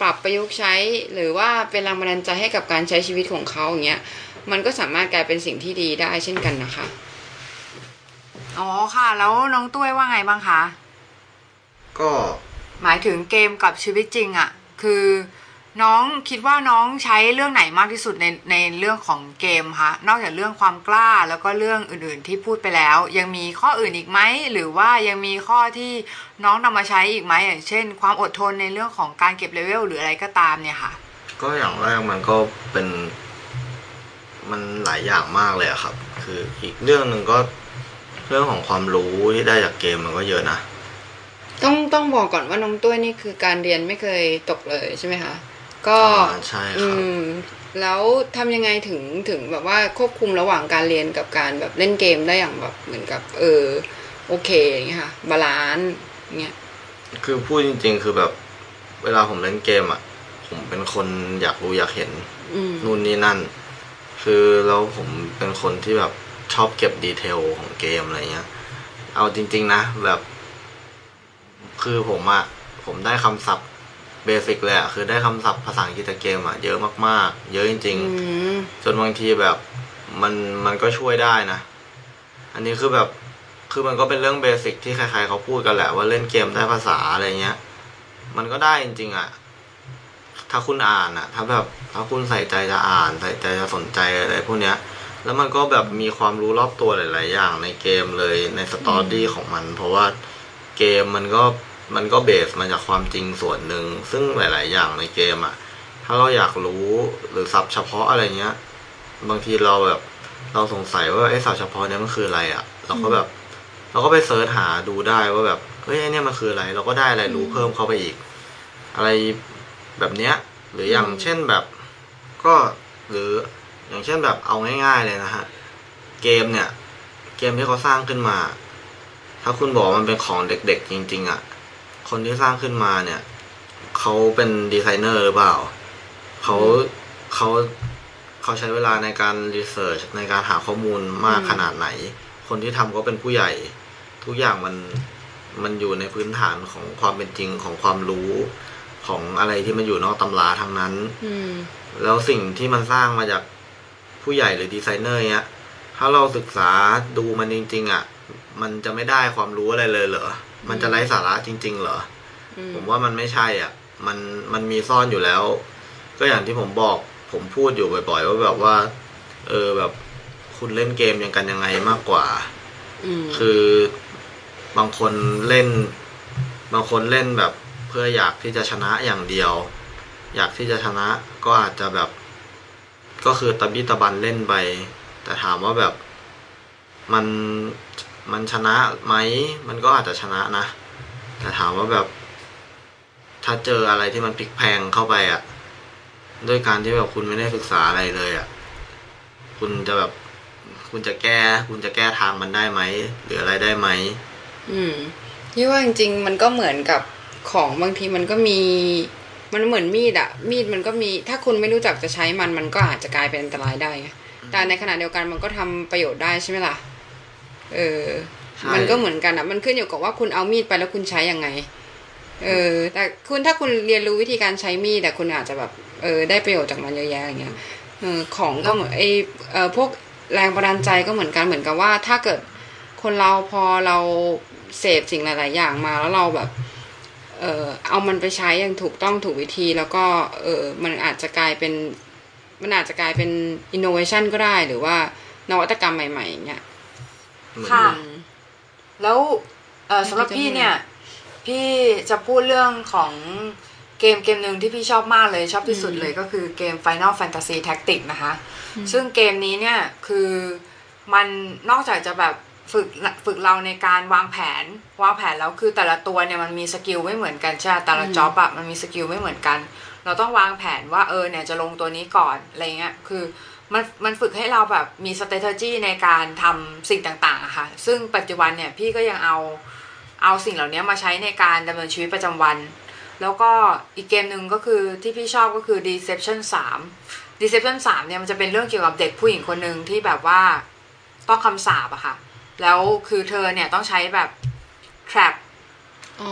ปรับประยุกต์ใช้ หรือว่าเป็นแรงบันดาลใจให้กับการใช้ชีวิตของเขาอย่างเงี้ยมันก็สามารถกลายเป็นสิ่งที่ดีได้เช่นกันนะคะ อ๋อค่ะ แล้วน้องตุ้ยว่าไงบ้างคะ ก็หมายถึงเกมกับชีวิตจริงอะ่ะ คือ น้องคิดว่าน้องใช้เรื่องไหนมากที่สุดในในเรื่องของเกมคะนอกจากเรื่องความกล้าแล้วก็เรื่องอื่นๆที่พูดไปแล้ว ยังมีข้ออื่นอีกไหมหรือว่ายังมีข้อที่น้องนำมาใช้อีกไหมอย่างเช่น ความอดทนในเรื่องของการเก็บเลเวลหรืออะไรก็ตามเนี่ยค่ะ ก็อย่างแรกมันก็เป็น มันหลายอย่างมากเลยอะครับ คืออีกเรื่องหนึ่งก็เรื่องของความรู้ที่ได้จากเกมมันก็เยอะนะต้องต้องบอกก่อนว่าน้องตุ้ยนี่คือการเรียนไม่เคยตกเลยใช่ไหมคะ ก็อ่าใช่ครับอืมแล้วทำยังไงถึงถึงแบบว่าควบคุมระหว่างการเรียนกับการแบบเล่นเกมได้อย่างแบบเหมือนกับ เออ โอเคอย่างเงี้ยค่ะ balance อย่างเงี้ยคือพูดจริง ๆ คือแบบเวลาผมเล่นเกมอะ ผมเป็นคนอยากรู้อยากเห็นอืมนู่นนี่นั่น คือแล้วผมเป็นคนที่แบบชอบเก็บดีเทลของเกมอะไรเงี้ย เอาจริง ๆ นะแบบ คือผมอะผมได้คำศัพท์ เบสิกเลยอะคือได้คำศัพท์ภาษาอังกฤษจากเกมอะเยอะมากๆ เยอะจริง อืมๆ จนบางทีแบบมันมันก็ช่วยได้นะ อันนี้คือแบบคือมันก็เป็นเรื่องเบสิกที่ใครๆเขาพูดกันแหละว่าเล่นเกมได้ภาษาอะไรเงี้ย มันก็ได้จริงๆอะถ้าคุณอ่านอะถ้าแบบถ้าคุณใส่ใจจะอ่านใส่ใจจะสนใจอะไรพวกเนี้ย แล้วมันก็แบบมีความรู้รอบตัวหลาย ๆ อย่างในเกมเลยในสตอรี่ของมัน เพราะว่าเกมมันก็ มันก็เบสมาจากความจริงส่วนหนึ่ง ซึ่งหลาย ๆ อย่างในเกมอะถ้าเราอยากรู้หรือศัพท์เฉพาะอะไรเงี้ย บางทีเราแบบเราสงสัยว่าไอ้ศัพท์เฉพาะเนี้ยมันคืออะไรอะเราก็แบบ เราก็ไป search หาดูได้ว่าแบบเฮ้ยไอ้เนี่ยมันคืออะไร เราก็ได้อะไรรู้เพิ่มเข้าไปอีก อะไรแบบเนี้ย หรืออย่างเช่นแบบ ก็หรืออย่างเช่นแบบเอาง่าย ๆ เลยนะฮะ เกมเนี่ย เกมที่เขาสร้างขึ้นมา ถ้าคุณบอกมันเป็นของเด็ก ๆ จริง ๆอะ่ะ คนที่สร้างขึ้นมาเนี่ยเขาเป็นดีไซเนอร์หรือเปล่าเขาเขาเขาใช้เวลาในการรีเสิร์ชในการหาข้อมูลมากขนาดไหน คนที่ทำก็เป็นผู้ใหญ่ ทุกอย่างมันมันอยู่ในพื้นฐานของความเป็นจริงของความรู้ของอะไรที่มันอยู่นอกตำราทั้งนั้นอืมแล้วสิ่งที่มันสร้างมาจากผู้ใหญ่หรือดีไซเนอร์เนี้ย ถ้าเราศึกษาดูมันจริง ๆ อะ มันจะไม่ได้ความรู้อะไรเลยเหรอ มันจะไร้สาระจริง ๆ เหรออืมผมว่ามันไม่ใช่อะ มันมันมีซ่อนอยู่แล้ว ก็อย่างที่ผมบอก ผมพูดอยู่บ่อย ๆ ว่าแบบว่า เออแบบคุณเล่นเกมยังกันยังไงมากกว่าอืมคือบางคนเล่น บางคนเล่นแบบเพื่ออยากที่จะชนะอย่างเดียว อยากที่จะชนะก็อาจจะแบบ ก็คือตะบี้ตะบันเล่นไป แต่ถามว่าแบบมัน มันชนะไหม มันก็อาจจะชนะนะ แต่ถามว่าแบบ ถ้าเจออะไรที่มันพลิกแพลงเข้าไปอะ ด้วยการที่แบบคุณไม่ได้ศึกษาอะไรเลยอะ คุณจะแบบ คุณจะแก้ คุณจะแก้ทางมันได้ไหม หรืออะไรได้ไหม อืมพี่ว่าจริงๆ มันก็เหมือนกับของบางทีมันก็มี มันเหมือนมีดอะมีดมันก็มี ถ้าคุณไม่รู้จักจะใช้มัน มันก็อาจจะกลายเป็นอันตรายได้ไงแต่ในขณะเดียวกันมันก็ทำประโยชน์ได้ใช่ไหมล่ะ เออใช่มันก็เหมือนกันอะมันขึ้นอยู่กับว่าคุณเอามีดไปแล้วคุณใช้ยังไง เออ แต่คุณถ้าคุณเรียนรู้วิธีการใช้มีดแต่คุณอาจจะแบบ เออ ได้ประโยชน์จากมันเยอะแยะอย่างเงี้ยเออของก็เหมือนไอเออพวกแรงบันดาลใจก็เหมือนกันเหมือนกับว่า ถ้าเกิดคนเราพอเราเสพสิ่งหลาย ๆ อย่างมาแล้วเราแบบ เออเอามันไปใช้อย่างถูกต้องถูกวิธีแล้วก็ เออ มันอาจจะกลายเป็น มันอาจจะกลายเป็นอินโนเวชันก็ได้หรือว่านวัตกรรมใหม่ๆอย่างเงี้ย เหมือนค่ะแบบแล้วเอ่อสำหรับพี่เนี่ย พี่จะพูดเรื่องของเกมเกมหนึ่งที่พี่ชอบมากเลยชอบที่สุดเลยก็คือเกม Final Fantasy Tactics นะคะ ซึ่งเกมนี้เนี่ยคือมันนอกจากจะแบบฝึกฝึกเราในการวางแผนวางแผนแล้วคือแต่ละตัวเนี่ยมันมี skill ไม่เหมือนกันใช่ไหมแต่ละ job อะมันมี skill ไม่เหมือนกัน เราต้องวางแผนว่าเออเนี่ยจะลงตัวนี้ก่อนอะไรเงี้ยคือ มันมันฝึกให้เราแบบมี strategy ในการทำสิ่งต่างๆอะค่ะ ซึ่งปัจจุบันเนี่ยพี่ก็ยังเอาเอาสิ่งเหล่านี้มาใช้ในการดำเนินชีวิตประจำวัน แล้วก็อีกเกมหนึ่งก็คือที่พี่ชอบก็คือ Deception 3 Deception 3เนี่ยมันจะเป็นเรื่องเกี่ยวกับเด็กผู้หญิงคนหนึ่งที่แบบว่าต้องคำสาปอะค่ะ แล้วคือเธอเนี่ยต้องใช้แบบ trap อ๋อ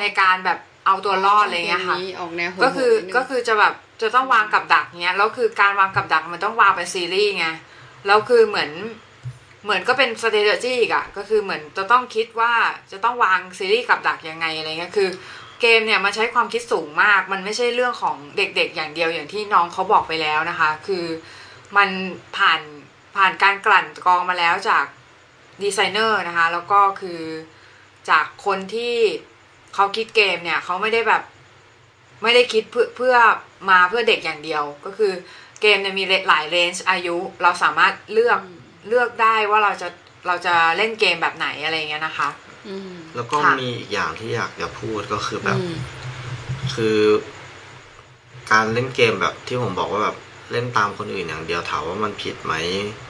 ในการแบบเอาตัวรอดอะไรเงี้ยค่ะกมนี้ออกแนวโหดๆก็คือนิดนึงก็คือจะแบบ จะต้องวางกับดักเนี้ยแล้วคือการวางกับดักมันต้องวางเป็นซีรีส์ไงแล้วคือเหมือนเหมือนก็เป็น strategy อีกอะก็คือเหมือนจะต้องคิดว่าจะต้องวางซีรีส์กับดักยังไงอะไรเงี้ยคือ เกมเนี่ยมันใช้ความคิดสูงมาก มันไม่ใช่เรื่องของเด็กๆ อย่างเดียวอย่างที่น้องเขาบอกไปแล้วนะคะ คือมันผ่านผ่านการกลั่นกรองมาแล้วจากดีไซเนอร์นะคะ แล้วก็คือจากคนที่เขาคิดเกมเนี่ยเขาไม่ได้แบบ ไม่ได้คิดเพื่อเพื่อมาเพื่อเด็กอย่างเดียว ก็คือเกมเนี่ยมีหลาย range อายุ เราสามารถเลือกเลือกได้ว่าเราจะเราจะเล่นเกมแบบไหนอะไรเงี้ยนะคะอืมแล้วก็ค่ะมีอีกอย่างที่อยากจะพูดก็คือแบบอืมคือ การเล่นเกมแบบที่ผมบอกว่าแบบเล่นตามคนอื่นอย่างเดียวถามว่ามันผิดไหม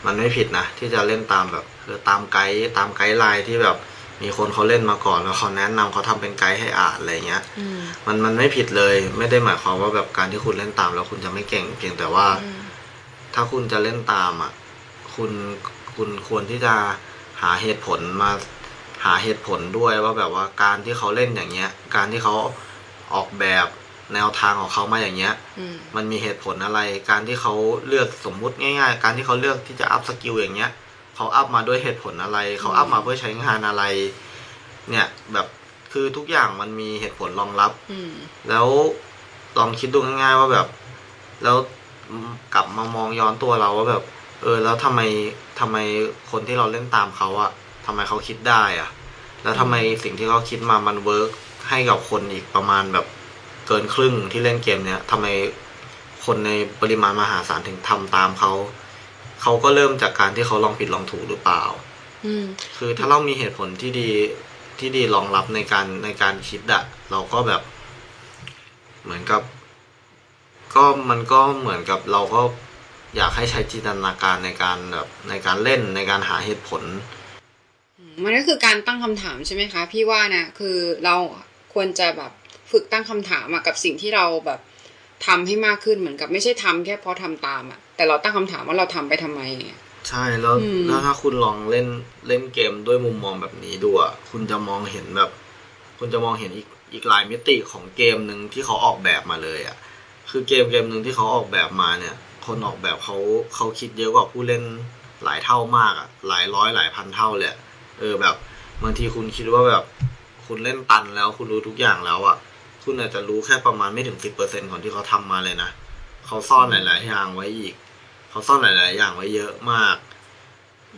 มันไม่ผิดนะ ที่จะเล่นตามแบบคือตามไกด์ตามไกด์ไลน์ที่แบบ มีคนเขาเล่นมาก่อนแล้วเขาแนะนำเขาทำเป็นไกด์ให้อ่านอะไรเงี้ยอืมมันมันไม่ผิดเลย ไม่ได้หมายความว่าแบบการที่คุณเล่นตาม แล้วคุณจะไม่เก่งเพียงแต่ว่าอืมถ้าคุณจะเล่นตามอะคุณคุณควรที่จะหาเหตุผลมาหาเหตุผลด้วยว่าแบบว่าการที่เขาเล่นอย่างเงี้ย การที่เขาออกแบบแนวทางของเขามาอย่างเงี้ยอืมมันมีเหตุผลอะไร การที่เขาเลือกสมมุติง่าย ๆ การที่เขาเลือกที่จะ up skill อย่างเงี้ย เขา up มาด้วยเหตุผลอะไร เขา up มาเพื่อใช้งานอะไร เนี่ยแบบคือทุกอย่างมันมีเหตุผลรองรับอืมแล้วลองคิดดูง่ายๆว่าแบบ แล้วกลับมามองย้อนตัวเราว่าแบบ เออ แล้วทำไมทำไมคนที่เราเล่นตามเขาอะทำไมเขาคิดได้อะแล้วทำไมสิ่งที่เขาคิดมามัน work ให้กับคนอีกประมาณแบบเกินครึ่งที่เล่นเกมเนี้ยทำไมคนในปริมาณมหาศาลถึงทำตามเขา เขาก็เริ่มจากการที่เขาลองผิดลองถูกหรือเปล่าอืมคือถ้าเรามีเหตุผลที่ดีที่ดีรองรับในการในการคิดอะเราก็แบบ เหมือนกับ ก็มันก็เหมือนกับเราก็อยากให้ใช้จินตนาการในการแบบในการเล่นในการหาเหตุผล มันก็คือการตั้งคำถามใช่ไหมคะ พี่ว่านะคือเราควรจะแบบฝึกตั้งคำถามอะกับสิ่งที่เราแบบทำให้มากขึ้นเหมือนกับไม่ใช่ทำแค่เพราะทำตามอะ แต่เราตั้งคำถามว่าเราทำไปทำไม ใช่แล้วอืมแล้วถ้าคุณลองเล่นเล่นเกมด้วยมุมมองแบบนี้ดูอะคุณจะมองเห็นแบบ คุณจะมองเห็นอีกอีกหลายมิติของเกมหนึ่งที่เขาออกแบบมาเลยอะ คือเกมเกมหนึ่งที่เขาออกแบบมาเนี่ย คนออกแบบเขาเขาคิดเยอะกว่าผู้เล่นหลายเท่ามากอะ หลายร้อยหลายพันเท่าเลยอะเออแบบบางทีคุณคิดว่าแบบ คุณเล่นตันแล้วคุณรู้ทุกอย่างแล้วอะ คุณอาจจะรู้แค่ประมาณไม่ถึงสิบเปอร์เซ็นของที่เขาทำมาเลยนะเขาซ่อนหลาย ๆ อย่างไว้อีก เขาซ่อนหลาย ๆ อย่างไว้เยอะมาก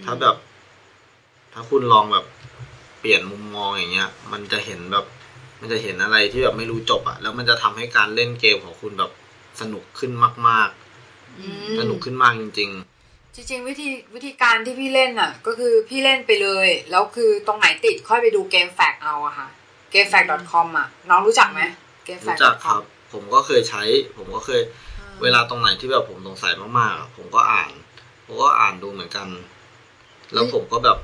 ถ้าแบบ ถ้าคุณลองแบบเปลี่ยนมุมมองอย่างเงี้ย มันจะเห็นแบบ มันจะเห็นอะไรที่แบบไม่รู้จบอะแล้วมันจะทำให้การเล่นเกมของคุณแบบสนุกขึ้นมากอืมๆสนุกขึ้นมากจริงจริง ๆ วิธีวิธีการที่พี่เล่นอะ ก็คือพี่เล่นไปเลย แล้วคือตรงไหนติดค่อยไปดูเกมแฟกเอาอะค่ะ gamefact.com อะน้องรู้จักไหมๆ gamefact.com รู้จักครับ ผมก็เคยใช้ ผมก็เคย เวลาตรงไหนที่แบบผมสงสัยมากๆผมก็อ่านผมก็อ่านดูเหมือนกัน แล้วผมก็แบบ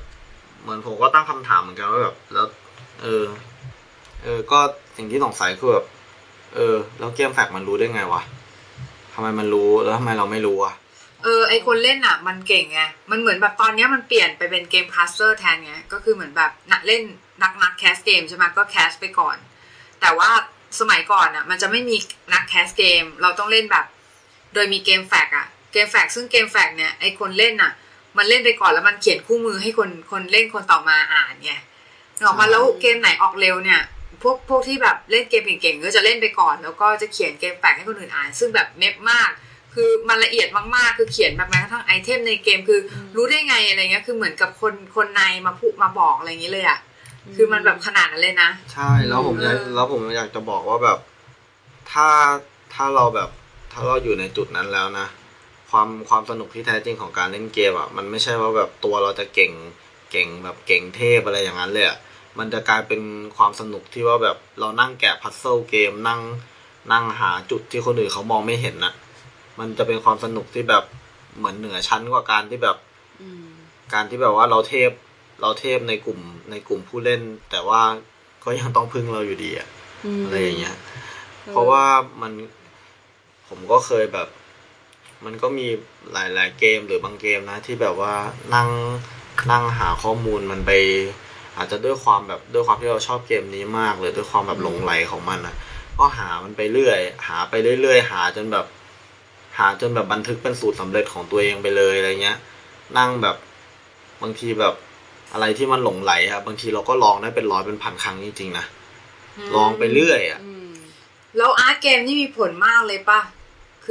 เหมือนผมก็ตั้งคำถามเหมือนกันว่าแบบ แล้ว เออ เออ ก็สิ่งที่สงสัยคือแบบเออ แล้วเกมแฟกมันรู้ได้ไงวะทำไมมันรู้แล้วทำไมเราไม่รู้อะเออไอคนเล่นอะ มันเก่งไงมันเหมือนแบบตอนเนี้ยมันเปลี่ยนไปเป็น game caster แทนไงก็คือเหมือนแบบนักเล่นนักนัก cast เกมใช่ไหมก็ cast ไปก่อน แต่ว่าสมัยก่อนอะ มันจะไม่มีนัก cast เกม เราต้องเล่นแบบ โดยมีเกม FAQ อะเกม FAQ ซึ่งเกม FAQ เนี่ยไอคนเล่นอะมันเล่นไปก่อนแล้วมันเขียนคู่มือให้คนคนเล่นคนต่อมาอ่านไงนึกออกมะแล้วเกมไหนออกเร็วเนี่ยพวกพวกที่แบบเล่นเกมเก่งๆก็จะเล่นไปก่อน แล้วก็จะเขียนเกมแฟกให้คนอื่นอ่าน ซึ่งแบบเน็บมาก คือมันละเอียดมากๆ คือเขียนแบบแม้กระทั่งไอเทมในเกมคือรู้ได้ไงอะไรเงี้ยคือเหมือนกับคนคนในมาพูดมาบอกอะไรอย่างนี้เลยอะคือมันแบบขนาดนั้นเลยนะ ใช่แล้วผมอยากเออแล้วผมอยากจะบอกว่าแบบ ถ้าถ้าเราแบบ ถ้าเราอยู่ในจุดนั้นแล้วนะ ความความสนุกที่แท้จริงของการเล่นเกมอะมันไม่ใช่ว่าแบบตัวเราจะเก่งเก่งแบบเก่งเทพอะไรอย่างนั้นเลยอะมันจะกลายเป็นความสนุกที่ว่าแบบเรานั่งแกะพัซเซิลเกมนั่งนั่งหาจุดที่คนอื่นเขามองไม่เห็นนะมันจะเป็นความสนุกที่แบบเหมือนเหนือชั้นกว่าการที่แบบอืมการที่แบบว่าเราเทพเราเทพในกลุ่มในกลุ่มผู้เล่น แต่ว่าก็ยังต้องพึ่งเราอยู่ดีอะอะไรอย่างเงี้ย เพราะว่ามัน ผมก็เคยแบบ มันก็มีหลายๆเกมหรือบางเกมนะ ที่แบบว่านั่งนั่งหาข้อมูลมันไป อาจจะด้วยความแบบด้วยความที่เราชอบเกมนี้มาก หรือด้วยความแบบหลงไหลของมันนะก็หามันไปเรื่อย หาไปเรื่อยๆหาจนแบบ หาจนแบบบันทึกเป็นสูตรสำเร็จของตัวเองไปเลยอะไรเงี้ย นั่งแบบบางทีแบบอะไรที่มันหลงไหลอะบางทีเราก็ลองได้เป็นร้อยเป็นพันครั้งจริงๆนะลองไปเรื่อยอะอืมแล้วอาร์ตเกมนี่มีผลมากเลยป่ะ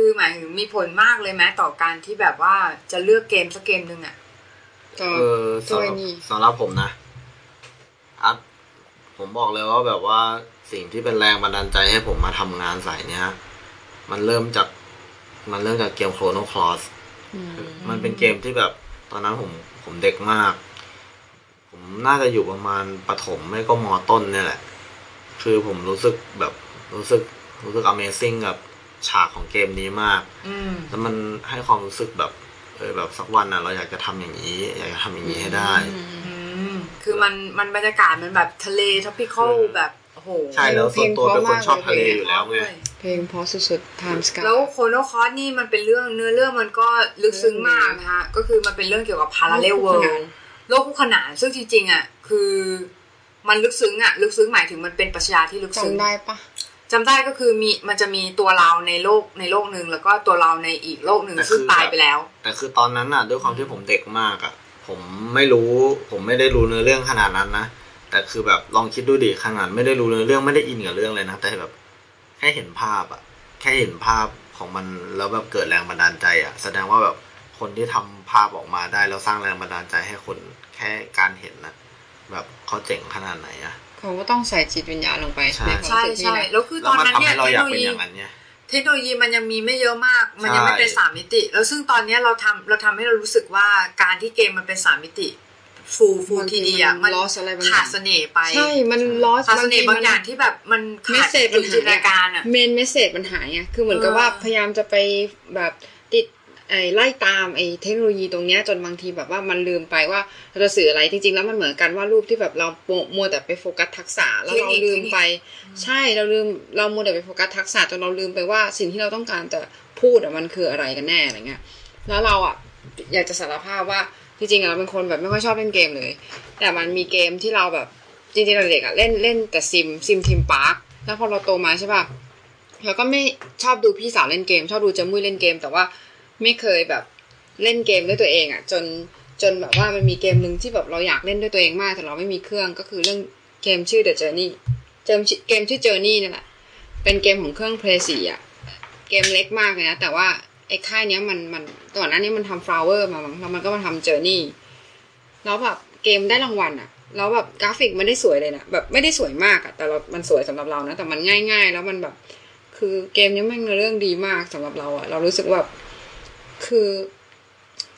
คือหมายถึงมีผลมากเลยไหมต่อการที่แบบว่าจะเลือกเกมสักเกมหนึ่งอะก็เออตัสำวหรับนี้สำหรับผมนะอัพผมบอกเลยว่าแบบว่าสิ่งที่เป็นแรงบันดาลใจให้ผมมาทำงานสายเนี้ยมันเริ่มจากมันเริ่มจากเกมโครโนคลอสอืมมันเป็นเกมที่แบบตอนนั้นผมผมเด็กมาก ผมน่าจะอยู่ประมาณประถมไม่ก็มอต้นเนี่ยแหละ คือผมรู้สึกแบบรู้สึกรู้สึก Amazing กับ ฉากของเกมนี้มาก อืม แล้วมันให้ความรู้สึกแบบเออแบบสักวันน่ะเราอยากจะทำอย่างนี้ อยากจะทำอย่างนี้ให้ได้ อืม คือมันมันบรรยากาศมันแบบทะเล tropical แบบโอ้โห ใช่แล้วส่วนตัวเป็นคนชอบทะเลอยู่แล้วไง เพลงเพราะสุดๆ Time Sky แล้วโคโนคอสนี่มันเป็นเรื่องเนื้อเรื่องมันก็ลึกซึ้งมากนะคะ ก็คือมันเป็นเรื่องเกี่ยวกับ parallel worldโลกคู่ขนานซึ่งจริงๆอะคือ มันลึกซึ้งอะ ลึกซึ้งหมายถึงมันเป็นปรัชญาที่ลึกซึ้ง จำได้ปะ จำได้ก็คือมีมันจะมีตัวเราในโลกในโลกหนึ่งแล้วก็ตัวเราในอีกโลกหนึ่งแต่คือซึ่งตายไปแล้ว แต่คือตอนนั้นน่ะ ด้วยความที่ผมเด็กมากอะ ผมไม่รู้ ผมไม่ได้รู้เนื้อเรื่องขนาดนั้นนะแต่คือแบบลองคิดดูดิขนาดไม่ได้รู้เนื้อเรื่องไม่ได้อินกับเรื่องเลยนะแต่แบบแค่เห็นภาพอะ แค่เห็นภาพของมันแล้วแบบเกิดแรงบันดาลใจอะ แสดงว่าแบบคนที่ทำภาพออกมาได้แล้วสร้างแรงบันดาลใจให้คนแค่การเห็นนะแบบเขาเจ๋งขนาดไหนอะ เขาก็ต้องใส่จิตวิญญาณลงไปใช่ในความใช่รู้สึกนี่ใช่แหละแล้วคือแล้ตวอนมันนั้นทำเนี่ยให้เราเทคอยาโนกโลเป็นยีอย่างนั้นเนี่ยเทคโนโลยีมันยังมีไม่เยอะมาก มันยังไม่ใช่เป็นสามมิติ แล้วซึ่งตอนเนี้ยเราทำเราทำให้เรารู้สึกว่าการที่เกมมันเป็นสามมิติฟูฟูทีดีอะมันลอสอะไรบางอขาย่าดงเสน่ห์ไป ใช่ มันลอสขาดเสน่ห์บางอย่างที่แบบมันเมขาสดเซจมันจินตนาการอะเมนเมสเซจมันหายไงคือเหมือนกับเออว่าพยายามจะไปแบบติด ไอ้ไล่ตามไอ้เทคโนโลยีตรงเนี้ยจนบางทีแบบว่ามันลืมไปว่าเราจะสื่ออะไรจริง ๆ แล้วมันเหมือนกันว่ารูปที่แบบเรามัวแต่ไปโฟกัสทักษะแล้วเราลืมไป ใช่เราลืมเรามัวแต่ไปโฟกัสทักษะจนเราลืมไปว่าสิ่งที่เราต้องการจะพูดอะมันคืออะไรกันแน่อะไรเงี้ยแล้วเราอะอยากจะสารภาพว่าจริงๆอะเราเป็นคนแบบไม่ค่อยชอบเล่นเกมเลย แต่มันมีเกมที่เราแบบจริงๆเราเด็กอะเล่นเล่นแต่ซิมซิมทีมพาร์คแล้วพอเราโตมาใช่ป่ะเราก็ไม่ชอบดูพี่สาวเล่นเกม ชอบดูเจมุ้ยเล่นเกม แต่ว่า ไม่เคยแบบเล่นเกมด้วยตัวเองอะจนจนแบบว่ามันมีเกมหนึ่งที่แบบเราอยากเล่นด้วยตัวเองมาก แต่เราไม่มีเครื่องก็คือเรื่องเกมชื่อ The Journey เกมชื่อเกมชื่อ Journey นี่แหละเป็นเกมของเครื่อง Play 4อะเกมเล็กมากเลยนะ แต่ว่าไอ้ค่ายเนี้ยมันมันก่อนหน้านี้มันทำ flower มามั้งแล้วมันก็มาทำ journey แล้วแบบเกมได้รางวัลอะแล้วแบบกราฟิกมันไม่ได้สวยเลยนะแบบไม่ได้สวยมากอะแต่เรา มันสวยสำหรับเรานะ แต่มันง่าย ๆ แล้วมันแบบ คือเกมนี้แม่งเรื่องดีมากสำหรับเราอะเรารู้สึกว่าแบบ คือ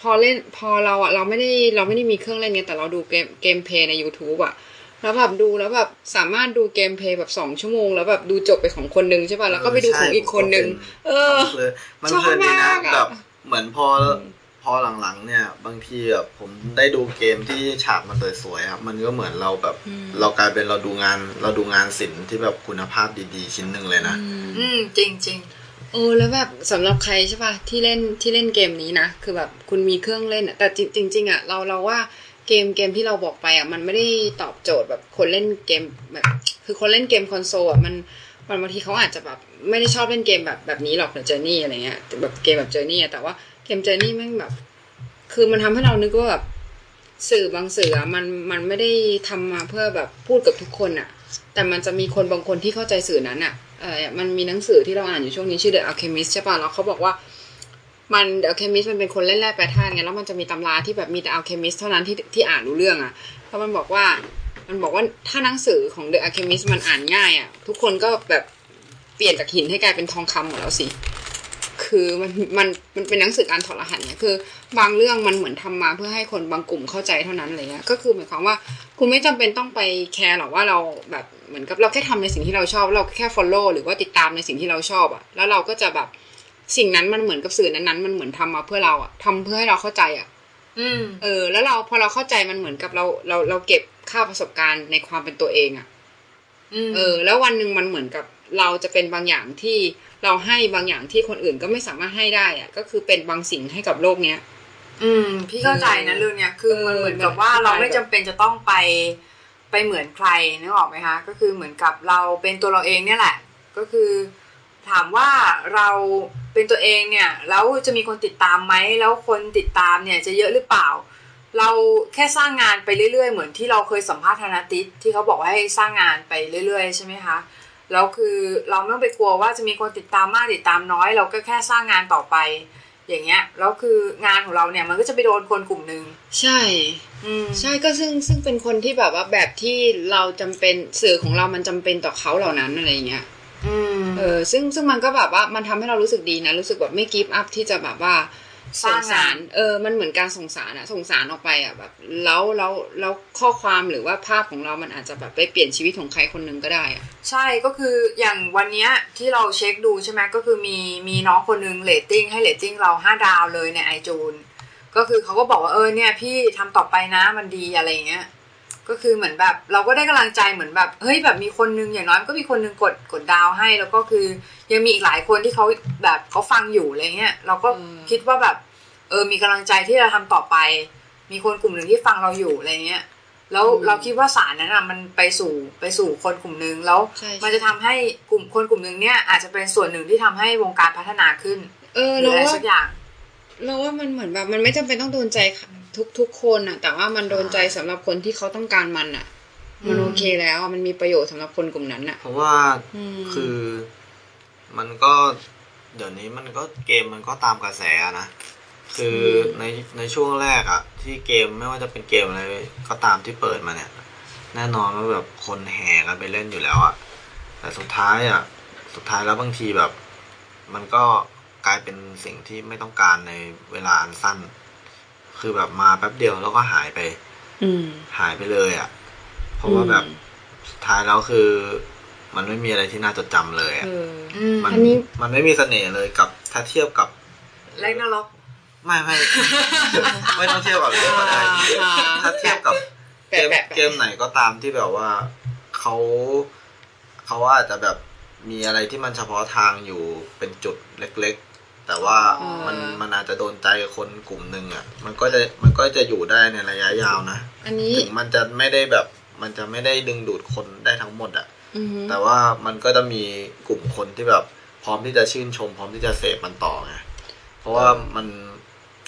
พอเล่นพอเราอะเราไม่ได้เราไม่ได้มีเครื่องเล่นไงแต่เราดูเกม gameplay ใน YouTube อะแล้วแบบดูแล้วแบบสามารถดู gameplay แบบสองชั่วโมง แล้วแบบดูจบไปของคนนึงใช่ป่ะแล้วก็ไปดูของอีกคนนึงเออเลยมันชอบเพลินดีนะมากอะแบบเหมือนพออพอหลังๆ เนี่ย บางทีแบบผมได้ดูเกมที่ฉากมันสวยๆครับมันก็เหมือนเราแบบ เรากลายเป็นเราดูงาน เราดูงานศิลป์ที่แบบคุณภาพดีๆ ชิ้นหนึ่งเลยนะ อืมจริงจริง เออแล้วแบบสำหรับใครใช่ป่ะที่เล่นที่เล่นเกมนี้นะคือแบบคุณมีเครื่องเล่นแต่จริงจริงๆอะเราเราว่าเกมเกมที่เราบอกไปอะมันไม่ได้ตอบโจทย์แบบคนเล่นเกมแบบคือคนเล่นเกมคอนโซลอะมันมันบางทีเขาอาจจะแบบไม่ได้ชอบเล่นเกมแบบแบบนี้หรอกแบบเจอร์นี่อะไรเงี้ยแบบเกมแบบเจอร์นี่แต่ว่าเกมเจอร์นี่แม่งแบบ คือมันทำให้เรานึกว่าแบบสื่อบางสื่ออะมันมันไม่ได้ทำมาเพื่อแบบพูดกับทุกคนอะแต่มันจะมีคนบางคนที่เข้าใจสื่อนั้นอะ เออมันมีหนังสือที่เราอ่านอยู่ช่วงนี้ชื่อ The Alchemist ใช่ป่ะแล้วเขาบอกว่ามัน The Alchemist มันเป็นคนเล่นแร่แปรธาตุไงแล้วมันจะมีตำราที่แบบมีแต่ Alchemist เท่านั้นที่ที่อ่านรู้เรื่องอะแล้วมันบอกว่ามันบอกว่าถ้าหนังสือของ The Alchemist มันอ่านง่ายอะทุกคนก็แบบเปลี่ยนจากหินให้กลายเป็นทองคำหมดแล้วสิคือมันมันมันเป็นหนังสือการถอดรหัสเนี่ยคือ บางเรื่องมันเหมือนทำมาเพื่อให้คนบางกลุ่มเข้าใจเท่านั้นอะไรเงี้ยก็คือหมายความว่า คุณไม่จำเป็นต้องไปแคร์หรอกว่าเราแบบเหมือนกับเราแค่ทำในสิ่งที่เราชอบ เราแค่ follow หรือว่าติดตามในสิ่งที่เราชอบอะแล้วเราก็จะแบบสิ่งนั้นมันเหมือนกับสื่อนั้นๆมันเหมือนทำมาเพื่อเราอะทำเพื่อให้เราเข้าใจอะๆอืมเออ แล้วเราพอเราเข้าใจมันเหมือนกับเราเราเราเก็บค่าประสบการณ์ในความเป็นตัวเองอะอืมเออ แล้ววันหนึ่งมันเหมือนกับเราจะเป็นบางอย่างที่เราให้บางอย่างที่คนอื่นก็ไม่สามารถให้ได้อะก็คือเป็นบางสิ่งให้กับโลกเนี้ย อืม พี่เข้าใจนะเรื่องเนี้ยคือมันเหมือนกับว่าเราไม่จำเป็นจะต้องไปไปเหมือนใครนึกออกไหมคะก็คือเหมือนกับเราเป็นตัวเราเองเนี่ยแหละ ก็คือถามว่าเราเป็นตัวเองเนี่ยแล้วจะมีคนติดตามไหมแล้วคนติดตามเนี่ยจะเยอะหรือเปล่า เราแค่สร้างงานไปเรื่อยๆ เหมือนที่เราเคยสัมภาษณ์ธนาติสที่เขาบอกว่าให้สร้างงานไปเรื่อย ๆ ใช่ไหมคะแล้วคือเราไม่ต้องไปกลัวว่าจะมีคนติดตามมากติดตามน้อย เราก็แค่สร้างงานต่อไป อย่างเงี้ยแล้วคืองานของเราเนี่ยมันก็จะไปโดนคนกลุ่มหนึ่งใช่อืมใช่ก็ซึ่งซึ่งเป็นคนที่แบบว่าแบบที่เราจำเป็นสื่อของเรามันจำเป็นต่อเขาเหล่านั้นอะไรอย่างเงี้ยอืมเออซึ่งซึ่งมันก็แบบว่ามันทำให้เรารู้สึกดีนะ รู้สึกแบบไม่ give up ที่จะแบบว่า สร้างงานเออมันเหมือนการส่งสารอะส่งสารออกไปอะแบบแล้วแล้วแล้วข้อความหรือว่าภาพของเรามันอาจจะแบบไปเปลี่ยนชีวิตของใครคนหนึ่งก็ได้อะใช่ก็คืออย่างวันเนี้ยที่เราเช็คดูใช่ไหมก็คือมีมีน้องคนหนึ่งเรตติ้งให้เรตติ้งเราห้าดาวเลยในไอจูนก็คือเขาก็บอกว่าเออเนี่ยพี่ทำต่อไปนะมันดีอะไรอย่างเงี้ย ก็คือเหมือนแบบ เราก็ได้กำลังใจเหมือนแบบเฮ้ยแบบมีคนนึงอย่างน้อยมันก็มีคนนึงกดกดดาวให้ แล้วก็คือยังมีอีกหลายคนที่เขาแบบเขาฟังอยู่อะไรเงี้ยเราก็คิดว่าแบบ เออมีกำลังใจที่จะทำต่อไป มีคนกลุ่มหนึ่งที่ฟังเราอยู่อะไรเงี้ยแล้วเราคิดว่าสารนั้นอะมันไปสู่ไปสู่คนกลุ่มหนึ่งแล้วใช่มันจะทำให้กลุ่มคนกลุ่มหนึ่งเนี่ยอาจจะเป็นส่วนหนึ่งที่ทำให้วงการพัฒนาขึ้นเออหรือเราอะไรว่าสักอย่าง เราว่ามันเหมือนแบบมันไม่จำเป็นต้องโดนใจทุกทุกคนอะแต่ว่ามันโดนใจสำหรับคนที่เขาต้องการมันอะมันโอเคแล้วอะมันมีประโยชน์สำหรับคนกลุ่มนั้นอะเพราะว่าอืมคือมันก็เดี๋ยวนี้มันก็เกมมันก็ตามกระแสอะนะคือในในช่วงแรกอะที่เกมไม่ว่าจะเป็นเกมอะไรก็ตามที่เปิดมาเนี่ย แน่นอนว่าแบบคนแห่กันไปเล่นอยู่แล้วอะแต่สุดท้ายอะสุดท้ายแล้วบางทีแบบ มันก็ กลายเป็นสิ่งที่ไม่ต้องการในเวลาอันสั้น คือแบบมาแป๊บเดียวแล้วก็หายไป อืมหายไปเลยอะ เพราะว่าแบบสุดท้ายแล้วคือ มันไม่มีอะไรที่น่าจดจำเลยอะเอออืมมันอันนี้มันไม่มีเสน่ห์เลยกับถ้าเทียบกับแรกนาล็อกไม่ไม่ไม่ต้องเทียบกับเรื่องก็ได้อ่าถ้าเทียบกับเกมแปะๆๆเกมไหนก็ตามที่แบบว่าเขาเขาอาจจะแบบมีอะไรที่มันเฉพาะทางอยู่เป็นจุดเล็กๆ แต่ว่าอ๋อมันมันอาจจะโดนใจคนกลุ่มหนึ่งอะ มันก็จะมันก็จะอยู่ได้ในระยะยาวนะอันนี้ถึงมันจะไม่ได้แบบมันจะไม่ได้ดึงดูดคนได้ทั้งหมดอะอือฮึแต่ว่ามันก็จะมีกลุ่มคนที่แบบพร้อมที่จะชื่นชม พร้อมที่จะเสพมันต่อไงเพราะว่ามัน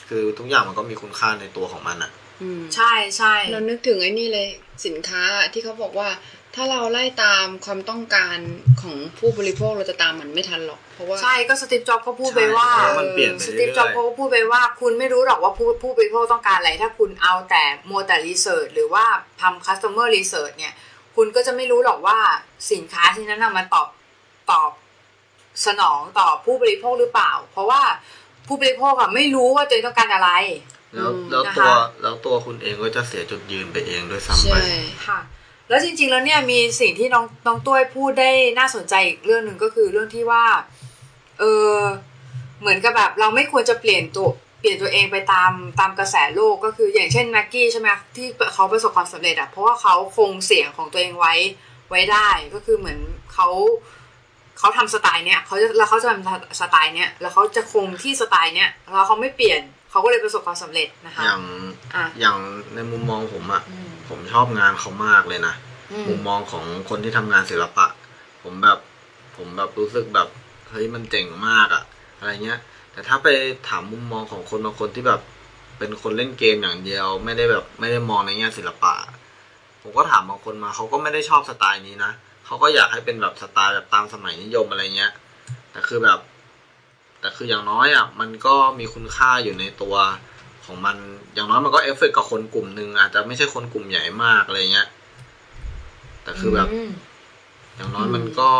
คือทุกอย่างมันก็มีคุณค่าในตัวของมันอะอืมใช่ใช่เรานึกถึงไอ้นี่เลยสินค้าที่เขาบอกว่า ถ้าเราไล่ตามความต้องการของผู้บริโภคเราจะตามมันไม่ทันหรอก เพราะว่า ใช่ก็ Steve Jobs ก็พูดไปว่าใช่แล้วมันเปลี่ยนไปเรื่ตีฟจ็อบอย Steve Jobs ก็พูดไปว่า คุณไม่รู้หรอกว่าผู้ผู้บริโภคต้องการอะไร ถ้าคุณเอาแต่มัวแต่ research หรือว่าทำ customer research เนี่ย คุณก็จะไม่รู้หรอกว่าสินค้าที่นั้นน่ะมันตอบตอบสนองต่อผู้บริโภคหรือเปล่า เพราะว่าผู้บริโภคอะไม่รู้ว่าตัวเองต้องการอะไร แล้วอืมแล้วนะคะตัวแล้วตัวคุณเองก็จะเสียจุดยืนไปเองด้วยซ้ำไปใช่ค่ะ แล้วจริง ๆ แล้วเนี่ยมีสิ่งที่น้องน้องต้วยพูดได้น่าสนใจอีกเรื่องหนึ่งก็คือเรื่องที่ว่า เออเหมือนกับแบบเราไม่ควรจะเปลี่ยนตัวเปลี่ยนตัวเองไปตามตามกระแสโลกก็คืออย่างเช่นแม็กกี้ใช่ไหมที่เขาประสบความสำเร็จอะเพราะว่าเขาคงเสียงของตัวเองไว้ไว้ได้ก็คือเหมือนเขาเขาทำสไตล์เนี้ยเขาจะแล้วเขาจะทำสไตล์เนี้ยแล้วเขาจะคงที่สไตล์เนี้ยแล้วเขาไม่เปลี่ยนเขาก็เลยประสบความสำเร็จนะคะอย่างอะอย่างในมุมมองผมอะอืม ผมชอบงานเขามากเลยนะ อืม มุมมองของคนที่ทำงานศิลปะ ผมแบบ ผมแบบรู้สึกแบบเฮ้ยมันเจ๋งมากอะอะไรเงี้ย แต่ถ้าไปถามมุมมองของคนบางคนที่แบบ เป็นคนเล่นเกมอย่างเดียว ไม่ได้แบบไม่ได้มองในแง่ศิลปะ ผมก็ถามบางคนมาเขาก็ไม่ได้ชอบสไตล์นี้นะเขาก็อยากให้เป็นแบบสไตล์แบบตามสมัยนิยมอะไรเงี้ย แต่คือแบบ แต่คืออย่างน้อยอะมันก็มีคุณค่าอยู่ในตัว ของมัน อย่างน้อยมันก็เอฟเฟกต์กับคนกลุ่มหนึ่งอาจจะไม่ใช่คนกลุ่มใหญ่มากอะไรเงี้ย แต่คือแบบอย่างน้อยมันก็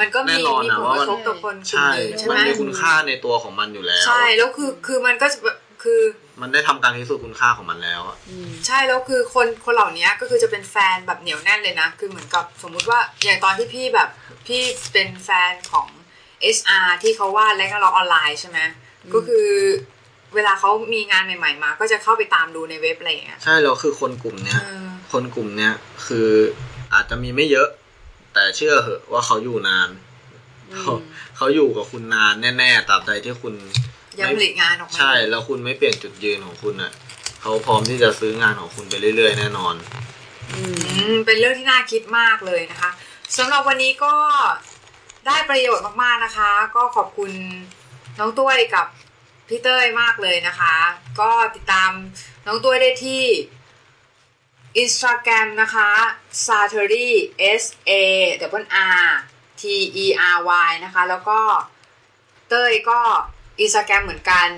มันก็มีแน่นอนมีผลกมันระทบกับคนกลุ่ใช่มหนึ่งใช่ไหม ใช่นะว่ามันมมีคุณค่าในตัวของมันอยู่แล้ว ใช่แล้วคือคือมันก็จะแบบคือ มันได้ทำการพิสูจน์คุณค่าของมันแล้วอะอืมใช่แล้วคือคนคนเหล่านี้ก็คือจะเป็นแฟนแบบเหนียวแน่นเลยนะ คือเหมือนกับสมมุติว่าอย่างตอนที่พี่แบบพี่เป็นแฟนของ SR ที่เขาวาดและก็เราออนไลน์ใช่ไหมก็คือ เวลาเขามีงานใหม่ ๆ มา ก็จะเข้าไปตามดูในเว็บอะไรอย่างเงี้ยใช่แล้วคือคนกลุ่มเนี้ยเออคนกลุ่มเนี้ยคืออาจจะมีไม่เยอะ แต่เชื่อเหอะว่าเขาอยู่นานเขาเขาอยู่กับคุณนานแน่ๆตราบใดที่คุณยังผลิตงานออกมาใช่แล้วคุณไม่เปลี่ยนจุดยืนของคุณอะเขาพร้อมที่จะซื้องานของคุณไปเรื่อย ๆ แน่นอน อืมอืมเป็นเรื่องที่น่าคิดมากเลยนะคะสำหรับวันนี้ก็ได้ประโยชน์มากๆนะคะ ก็ขอบคุณน้องตุ้ยกับ พี่เต้ยมากเลยนะคะ ก็ติดตามน้องตุ้ยได้ที่ Instagram นะคะ s a t e r y S A W R T E R Y นะคะ แล้วก็เต้ยก็ Instagram เหมือนกัน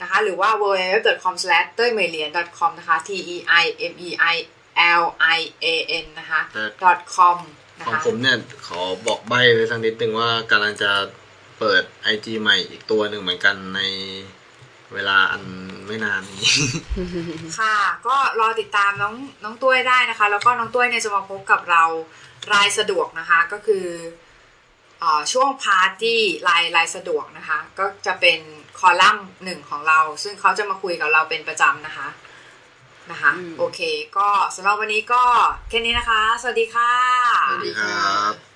นะคะ หรือว่า w w w c o m เต้ยเมเลียน .com นะคะ T E I M E I L I A N นะคะแต่ .com นะของคะผมเนี่ย ขอบอกใบ้ไว้สักนิดนึงว่ากำลังจะเปิด IG ใหม่อีกตัวหนึ่งเหมือนกันใน เวลาอันไม่นานนี้ ค่ะ ก็รอติดตามน้องน้องต้วยได้นะคะ แล้วก็น้องต้วยเนี่ยจะมาพบกับเรารายสะดวกนะคะ ก็คือเออช่วงพาร์ตี้รายรายสะดวกนะคะ ก็จะเป็นคอลัมน์หนึ่งของเรา ซึ่งเขาจะมาคุยกับเราเป็นประจำนะคะนะคะอืมโอเค ก็สำหรับวันนี้ก็แค่นี้นะคะ สวัสดีค่ะ สวัสดีครับ